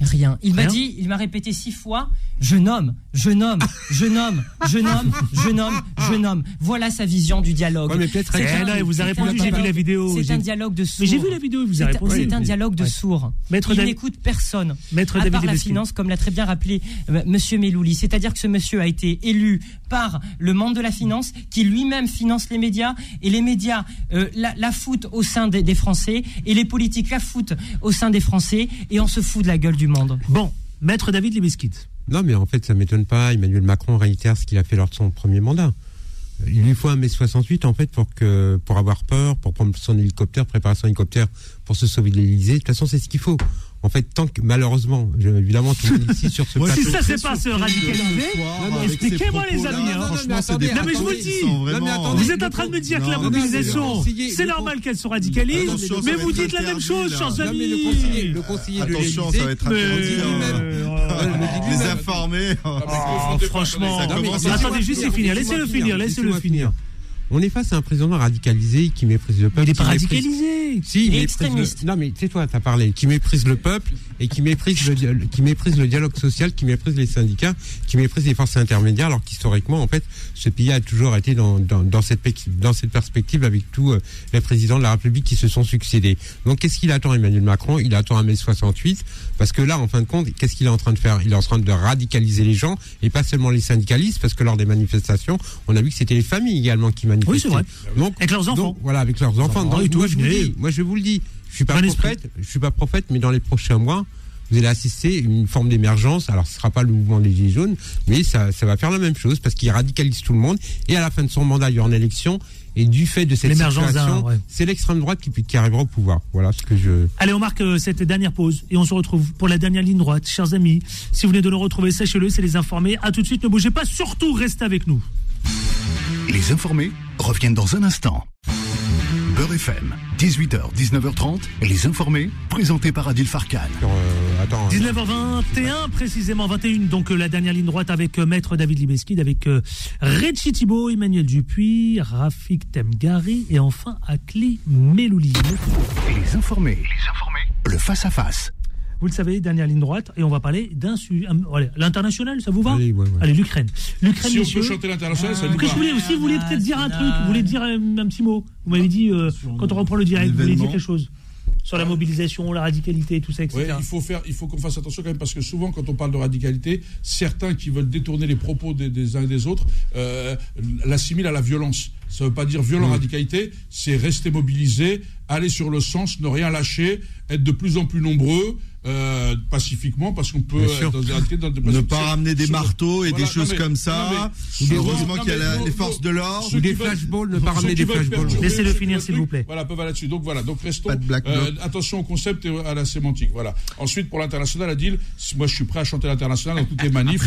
Rien. Il m'a dit, il m'a répété six fois, je nomme, je nomme, je nomme, je nomme, je nomme, je nomme. Voilà sa vision du dialogue. Ouais, mais peut-être. Il vous a répondu. J'ai vu la vidéo. C'est un dialogue de sourds. j'ai vu la vidéo. Vous a répondu. C'est un dialogue de sourds. Maître il n'écoute personne. Maître à part la finance, comme l'a très bien rappelé euh, Monsieur Melouli. C'est-à-dire que ce monsieur a été élu par le monde de la finance, qui lui-même finance les médias, et les médias euh, la, la foutent au sein des, des Français, et les politiques la foutent au sein des Français, et on se fout de la gueule du monde. Bon, Maître David Libiskit. Non, mais en fait, ça m'étonne pas. Emmanuel Macron réitère ce qu'il a fait lors de son premier mandat. Il lui faut un mai 68 en fait pour que pour avoir peur, pour prendre son hélicoptère, préparer son hélicoptère pour se sauver de l'Élysée. De toute façon, c'est ce qu'il faut en fait, tant que malheureusement, évidemment, tout le monde ici sur ce plateau. Si ça, c'est pas se radicaliser, expliquez-moi, les amis. Hein. Non, mais je vous le dis. Vous êtes en train de me dire que la mobilisation, c'est normal qu'elle se radicalise, mais vous dites la même chose, chers amis. Le conseiller Attention, ça va être interdit. Les informés. Franchement. Attendez, juste, c'est finir. Laissez-le finir, laissez-le finir. On est face à un président radicalisé qui méprise le peuple. Il n'est pas radicalisé. Si, il, est extrémiste. Non, mais c'est toi, tu as parlé. Qui méprise le peuple et qui méprise le, qui méprise le dialogue social, qui méprise les syndicats, qui méprise les forces intermédiaires, alors qu'historiquement, en fait, ce pays a toujours été dans, dans, cette, dans cette perspective avec tous euh, les présidents de la République qui se sont succédés. Donc, qu'est-ce qu'il attend, Emmanuel Macron? Il attend un mai 68, parce que là, en fin de compte, qu'est-ce qu'il est en train de faire? Il est en train de radicaliser les gens, et pas seulement les syndicalistes, parce que lors des manifestations, on a vu que c'était les familles également qui oui, c'est vrai. Donc, avec leurs enfants. voilà, avec leurs enfants. moi, je vous dis, moi, je vous le dis, je suis pas prophète, je suis pas prophète, mais dans les prochains mois, vous allez assister à une forme d'émergence. Alors, ce sera pas le mouvement des Gilets jaunes, mais ça, ça va faire la même chose parce qu'il radicalise tout le monde. Et à la fin de son mandat, il y aura une élection. Et du fait de cette situation, c'est l'extrême droite qui, qui, arrivera au pouvoir. Voilà ce que je. Allez, on marque euh, cette dernière pause et on se retrouve pour la dernière ligne droite, chers amis. Si vous venez de nous retrouver, sachez-le, c'est les informer. À tout de suite, ne bougez pas, surtout restez avec nous. Les informés reviennent dans un instant. Beurre FM, 18h, 19h30, et les informés, présentés par Adil Farkan. 19h21, euh, précisément 21, donc euh, la dernière ligne droite avec euh, Maître David Libeskid, avec Redchi Thibault, Emmanuel Dupuis, Rafik Temgari et enfin Akli Melouli. Les informés, les informés, le face-à-face. Vous le savez, dernière ligne droite, et on va parler d'un sujet. L'international, ça vous va Allez, l'Ukraine. L'Ukraine, si on peut chanter l'international, ça nous va. Je voulais aussi, vous voulez peut-être dire un truc, vous voulez dire un, petit mot. Vous m'avez dit, euh, quand on reprend le direct, vous voulez dire quelque chose sur la mobilisation, la radicalité, tout ça, etc. il faut faire, il faut qu'on fasse attention quand même parce que souvent, quand on parle de radicalité, certains qui veulent détourner les propos des, uns et des autres euh, l'assimilent à la violence. Ça ne veut pas dire violent radicalité, c'est rester mobilisé, aller sur le sens, ne rien lâcher, être de plus en plus nombreux, euh, pacifiquement parce qu'on peut être dans, dans, ne pas ramener des marteaux et des choses comme ça. heureusement qu'il y a les forces de l'ordre. Ou des flashballs, ne pas ramener des flashballs. Laissez-le finir, s'il vous plaît. Voilà, peu va là-dessus. Donc voilà, donc restons. Euh, attention au concept et à la sémantique. Voilà. Ensuite, pour l'international, Adil, moi je suis prêt à chanter l'international dans toutes les manifs.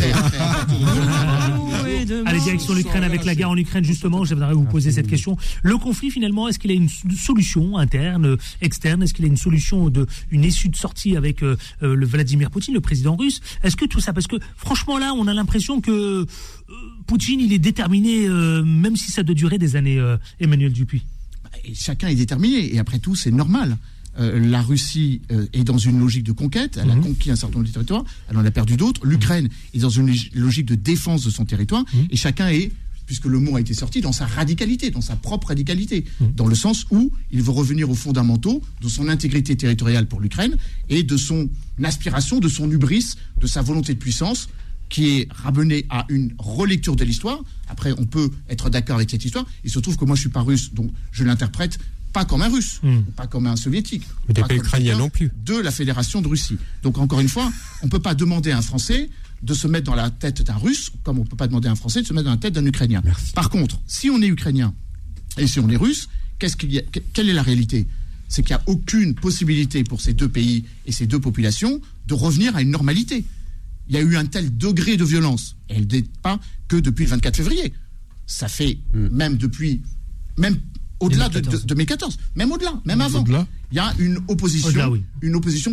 Allez, direction l'Ukraine avec la guerre en Ukraine, justement. J'aimerais vous poser cette question. Le conflit, finalement, est-ce qu'il a une solution interne, externe? Est-ce qu'il a une solution de, une issue de sortie avec euh, euh, le Vladimir Poutine, le président russe Est-ce que tout ça, parce que franchement là, on a l'impression que euh, Poutine, il est déterminé, même si ça doit durer des années, Emmanuel Dupuis. chacun est déterminé, et après tout, c'est normal. la Russie est dans une logique de conquête, elle a mhm. conquis un certain nombre de territoires, elle en a perdu d'autres. L'Ukraine est dans une logique de défense de son territoire, mhm. et chacun est puisque le mot a été sorti, dans sa radicalité, dans sa propre radicalité, mmh. dans le sens où il veut revenir aux fondamentaux de son intégrité territoriale pour l'Ukraine et de son aspiration, de son hubris, de sa volonté de puissance, qui est ramenée à une relecture de l'histoire. Après, on peut être d'accord avec cette histoire. Il se trouve que moi, je suis pas russe, donc je l'interprète pas comme un russe, mmh. pas comme un soviétique. Mais pas, pas ukrainien non plus. De la Fédération de Russie. Donc, encore une fois, on ne peut pas demander à un Français de se mettre dans la tête d'un Russe, comme on ne peut pas demander à un Français de se mettre dans la tête d'un Ukrainien. Par contre, si on est Ukrainien et si on est Russe, qu'est-ce qu'il y a, quelle est la réalité? C'est qu'il n'y a aucune possibilité pour ces deux pays et ces deux populations de revenir à une normalité. Il y a eu un tel degré de violence, et elle n'est pas que depuis le 24 février. Ça fait hmm. même depuis, même au-delà de, mai 14, même au-delà, même avant. Il y a une opposition, une opposition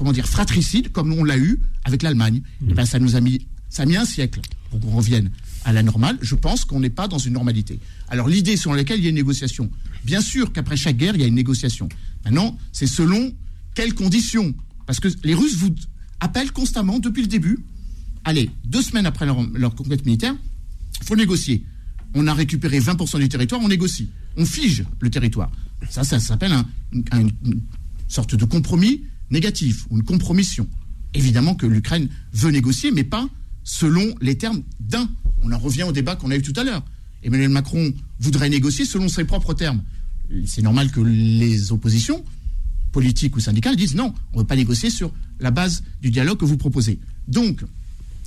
comment dire, fratricide, comme on l'a eu avec l'Allemagne. Mm. ben, ça nous a mis, ça a mis un siècle pour qu'on revienne à la normale. Je pense qu'on n'est pas dans une normalité. Alors l'idée sur laquelle il y a une négociation, bien sûr qu'après chaque guerre, il y a une négociation. Maintenant, c'est selon quelles conditions. Parce que les Russes vous appellent constamment depuis le début. Allez, deux semaines après leur, conquête militaire, il faut négocier. On a récupéré 20% du territoire, on négocie. On fige le territoire. Ça, ça s'appelle une sorte de compromis négatif ou une compromission. Évidemment que l'Ukraine veut négocier, mais pas selon les termes d'un. On en revient au débat qu'on a eu tout à l'heure. Emmanuel Macron voudrait négocier selon ses propres termes. C'est normal que les oppositions, politiques ou syndicales, disent non, on ne veut pas négocier sur la base du dialogue que vous proposez. Donc,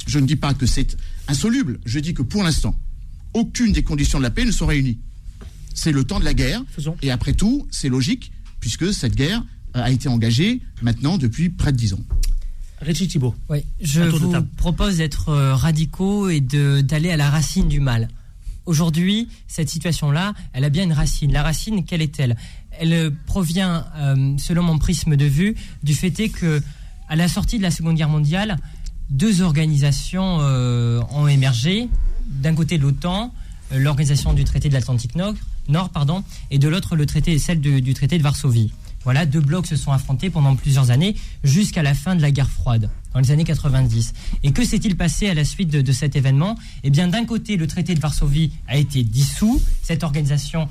je ne dis pas que c'est insoluble, je dis que pour l'instant, aucune des conditions de la paix ne sont réunies. C'est le temps de la guerre, et après tout, c'est logique, puisque cette guerre a été engagé maintenant depuis près de dix ans. Richie Thibault. Oui, je vous propose d'être euh, radicaux et d'aller à la racine du mal. Aujourd'hui, cette situation-là, elle a bien une racine. La racine, quelle est-elle? Elle euh, provient, euh, selon mon prisme de vue, du fait que, à la sortie de la Seconde Guerre mondiale, deux organisations ont émergé. D'un côté, l'OTAN, l'organisation du traité de l'Atlantique Nord, Nord, pardon, et de l'autre, le traité, celle du traité de Varsovie. Voilà, deux blocs se sont affrontés pendant plusieurs années jusqu'à la fin de la guerre froide, dans les années 90. Et que s'est-il passé à la suite de, cet événement? Eh bien, d'un côté, le traité de Varsovie a été dissous, cette organisation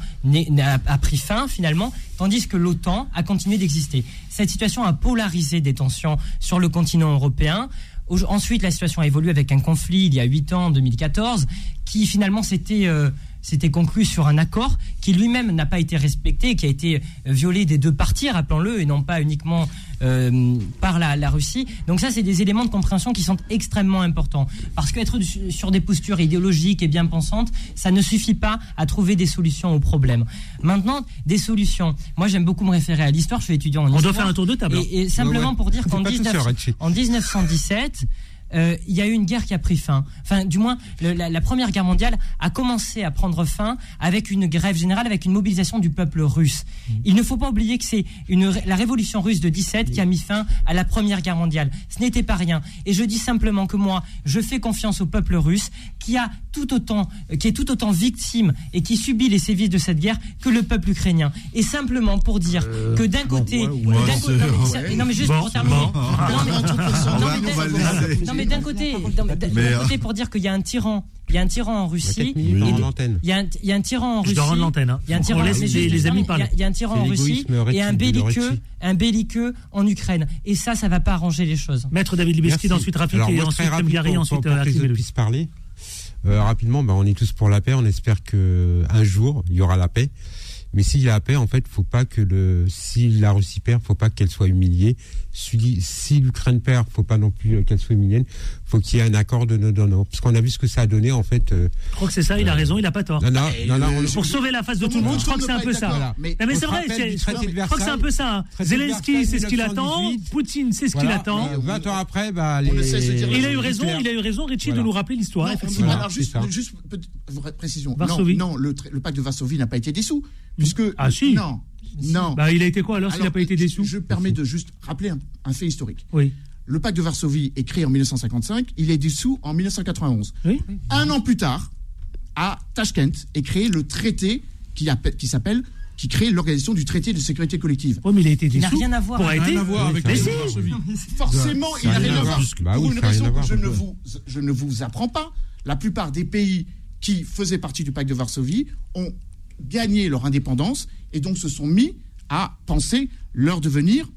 a, pris fin finalement, tandis que l'OTAN a continué d'exister. Cette situation a polarisé des tensions sur le continent européen. Ensuite, la situation a évolué avec un conflit il y a huit ans, en 2014, qui finalement s'était... Euh, c'était conclu sur un accord qui lui-même n'a pas été respecté, qui a été euh, violé des deux parties, rappelons-le, et non pas uniquement euh, par la, Russie. Donc ça, c'est des éléments de compréhension qui sont extrêmement importants. Parce qu'être sur des postures idéologiques et bien pensantes, ça ne suffit pas à trouver des solutions aux problèmes. Maintenant, des solutions. Moi, j'aime beaucoup me référer à l'histoire. Je suis étudiant en histoire. On doit faire un tour de table. Et, simplement pour dire qu'en en 1917, euh, il y a eu une guerre qui a pris fin. Enfin, du moins, la, Première Guerre mondiale a commencé à prendre fin avec une grève générale, avec une mobilisation du peuple russe. Mmh. Il ne faut pas oublier que c'est la révolution russe de 17 qui a mis fin à la Première Guerre mondiale. Ce n'était pas rien. Et je dis simplement que moi, je fais confiance au peuple russe qui a tout autant, qui est tout autant victime et qui subit les sévices de cette guerre que le peuple ukrainien. Et simplement pour dire euh, que d'un côté, non, mais juste pour terminer, non, mais d'un côté, côté pour dire qu'il y a un tyran il y a un tyran en Russie. Il y a un, il y a un tyran en Russie. Je dois rendre l'antenne. Hein. Il y a un tyran. les, amis Il y a un tyran en Russie et un belliqueux, un belliqueux en Ukraine. Et ça, ça va pas arranger les choses. Maître David Libeski, ensuite Rafik et ensuite Gary, ensuite puisse parler. Euh, rapidement, bah, on est tous pour la paix. On espère que un jour il y aura la paix. Mais s'il y a la paix, en fait, faut pas que le, si la Russie perd, faut pas qu'elle soit humiliée. Si, si l'Ukraine perd, faut pas non plus qu'elle soit humiliée. Faut qu'il y ait un accord de non donnant. Parce qu'on a vu ce que ça a donné, en fait. Euh, je crois que c'est ça, il a raison, il a pas tort. Non, non, non, non, pour sauver la face de tout le monde, je crois que c'est un peu ça. Mais, mais c'est vrai, je crois que c'est un peu ça. Zelensky, c'est ce qu'il attend. Poutine, c'est ce qu'il attend. 20 ans après, bah, les... Il a eu raison, il a eu raison, Richie, de nous rappeler l'histoire, effectivement. Alors, juste, juste précision. Non, le pacte de Varsovie n'a pas été dissous. Puisque. Ah, si. Non. Non. Bah, il a été quoi alors, s'il n'a pas été dissous Je permets de juste rappeler un, fait historique. Oui. Le pacte de Varsovie est créé en 1955, il est dissous en 1991. Oui. Un an plus tard, à Tashkent, est créé le traité qui, qui s'appelle qui crée l'organisation du traité de sécurité collective. Oui, mais il a été dissous. Il n'a rien à voir. Pour rien à voir avec. Forcément, il n'a rien à voir. Pour une raison que je ne, vous, je ne vous apprends pas. La plupart des pays qui faisaient partie du pacte de Varsovie ont gagné leur indépendance et donc se sont mis à penser leur devenir,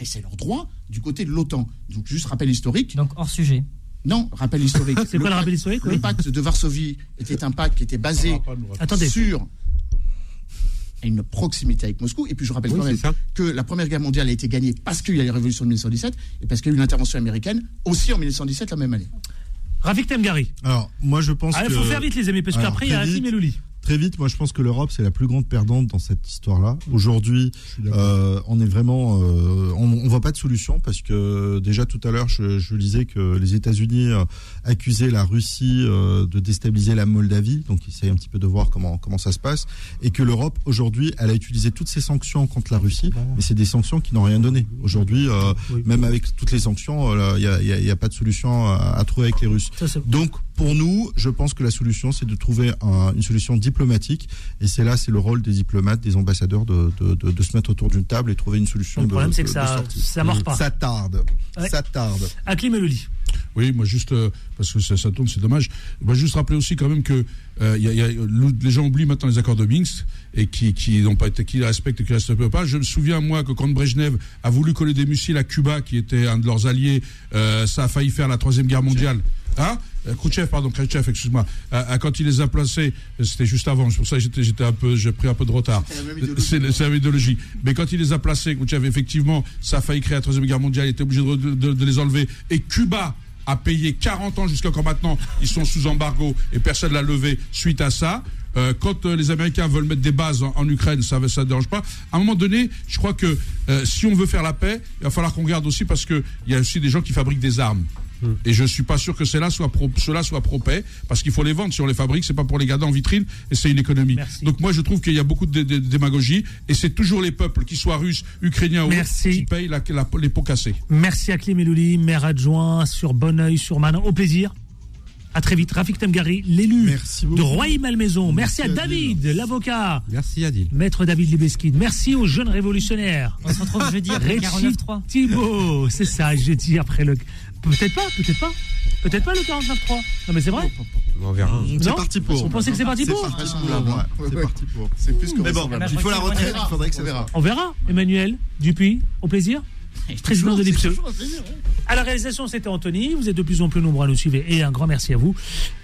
et c'est leur droit, du côté de l'OTAN. Donc juste rappel historique. Donc hors sujet. Non, rappel historique. c'est quoi le rappel historique Le pacte de Varsovie était un pacte qui était basé sur une proximité avec Moscou. Et puis je rappelle quand même que la Première Guerre mondiale a été gagnée parce qu'il y a eu la révolution de 1917 et parce qu'il y a eu l'intervention américaine aussi en 1917 la même année. Rafik Temgari. Alors, moi je pense ah, que. Il faut faire vite les amis, parce qu'après il y a Hakim et Louli très vite, moi je pense que l'Europe c'est la plus grande perdante dans cette histoire-là. Aujourd'hui, euh, on est vraiment, euh, on, voit pas de solution parce que déjà tout à l'heure je, je disais que les États-Unis euh, accusaient la Russie euh, de déstabiliser la Moldavie, donc ils essayent un petit peu de voir comment comment ça se passe, et que l'Europe aujourd'hui, elle a utilisé toutes ces sanctions contre la Russie, mais c'est des sanctions qui n'ont rien donné. Aujourd'hui, même avec toutes les sanctions, il n'y a, y a, pas de solution à, à trouver avec les Russes. donc pour nous, je pense que la solution c'est de trouver un, une solution diplomatique. Et c'est là, c'est le rôle des diplomates, des ambassadeurs de, de, se mettre autour d'une table et trouver une solution. Le problème, c'est que ça, ça mord pas. Ça tarde. Ça tarde. Aklim me le dit. Oui, moi juste euh, parce que ça, ça, tourne, c'est dommage. Moi juste rappeler aussi quand même que euh, y a, y a, les gens oublient maintenant les accords de Minsk et qui qui n'ont pas été qui respectent et qui respectent pas. Je me souviens moi que quand Brejnev a voulu coller des missiles à Cuba, qui était un de leurs alliés, euh, ça a failli faire la troisième guerre mondiale. Hein euh, Khrouchtchev, pardon, Khrouchtchev, excuse-moi. Euh, quand il les a placés, c'était juste avant. C'est pour ça que j'étais, un peu, j'ai pris un peu de retard. C'est la même idéologie. Mais quand il les a placés, Khrouchtchev, effectivement, ça a failli créer la troisième guerre mondiale. Il était obligé de, de, de les enlever. Et Cuba a payé 40 ans jusqu'à quand maintenant ils sont sous embargo et personne l'a levé suite à ça. Euh, quand euh, les Américains veulent mettre des bases en, Ukraine, ça ne dérange pas. À un moment donné, je crois que euh, si on veut faire la paix, il va falloir qu'on regarde aussi parce qu'il y a aussi des gens qui fabriquent des armes. Et je suis pas sûr que cela soit pro, cela soit propé parce qu'il faut les vendre. Si on les fabrique, c'est pas pour les garder en vitrine et c'est une économie. Donc moi, je trouve qu'il y a beaucoup de, démagogie et c'est toujours les peuples, qui soient russes, ukrainiens ou autres, qui payent la, les pots cassés. Merci à Clé Elouli, maire adjoint sur Bonneuil, sur Manin. Au plaisir. À très vite. Rafik Temgari, l'élu de Roy-Malmaison. Merci, Merci, à David, l'avocat. Merci Adil. Maître David Libeskid. Merci aux jeunes révolutionnaires. On se retrouve jeudi après le 49.3. Thibault, c'est ça, jeudi après le. Peut-être pas, peut-être pas. Peut-être pas le 49.3. Non mais c'est vrai. On verra. C'est parti pour. On pensait que c'est parti pour. C'est parti pour. C'est plus que Mais bon, il faut la retraite, il faudrait que ça verra. On verra. Emmanuel Dupuis, au plaisir. Président de l'IPSE. À la réalisation, c'était Anthony. Vous êtes de plus en plus nombreux à nous suivre et un grand merci à vous.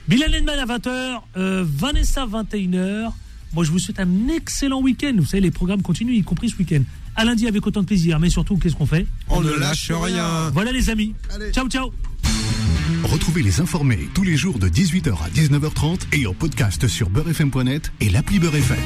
Bilal Lenman à 20h, euh, Vanessa 21h. Moi, je vous souhaite un excellent week-end. Vous savez, les programmes continuent, y compris ce week-end. À lundi avec autant de plaisir, mais surtout, qu'est-ce qu'on fait On ne lâche rien. Voilà les amis. Ciao, ciao. Retrouvez les informés tous les jours de 18h à 19h30 et en podcast sur beurrefm.net et l'appli Beurrefm.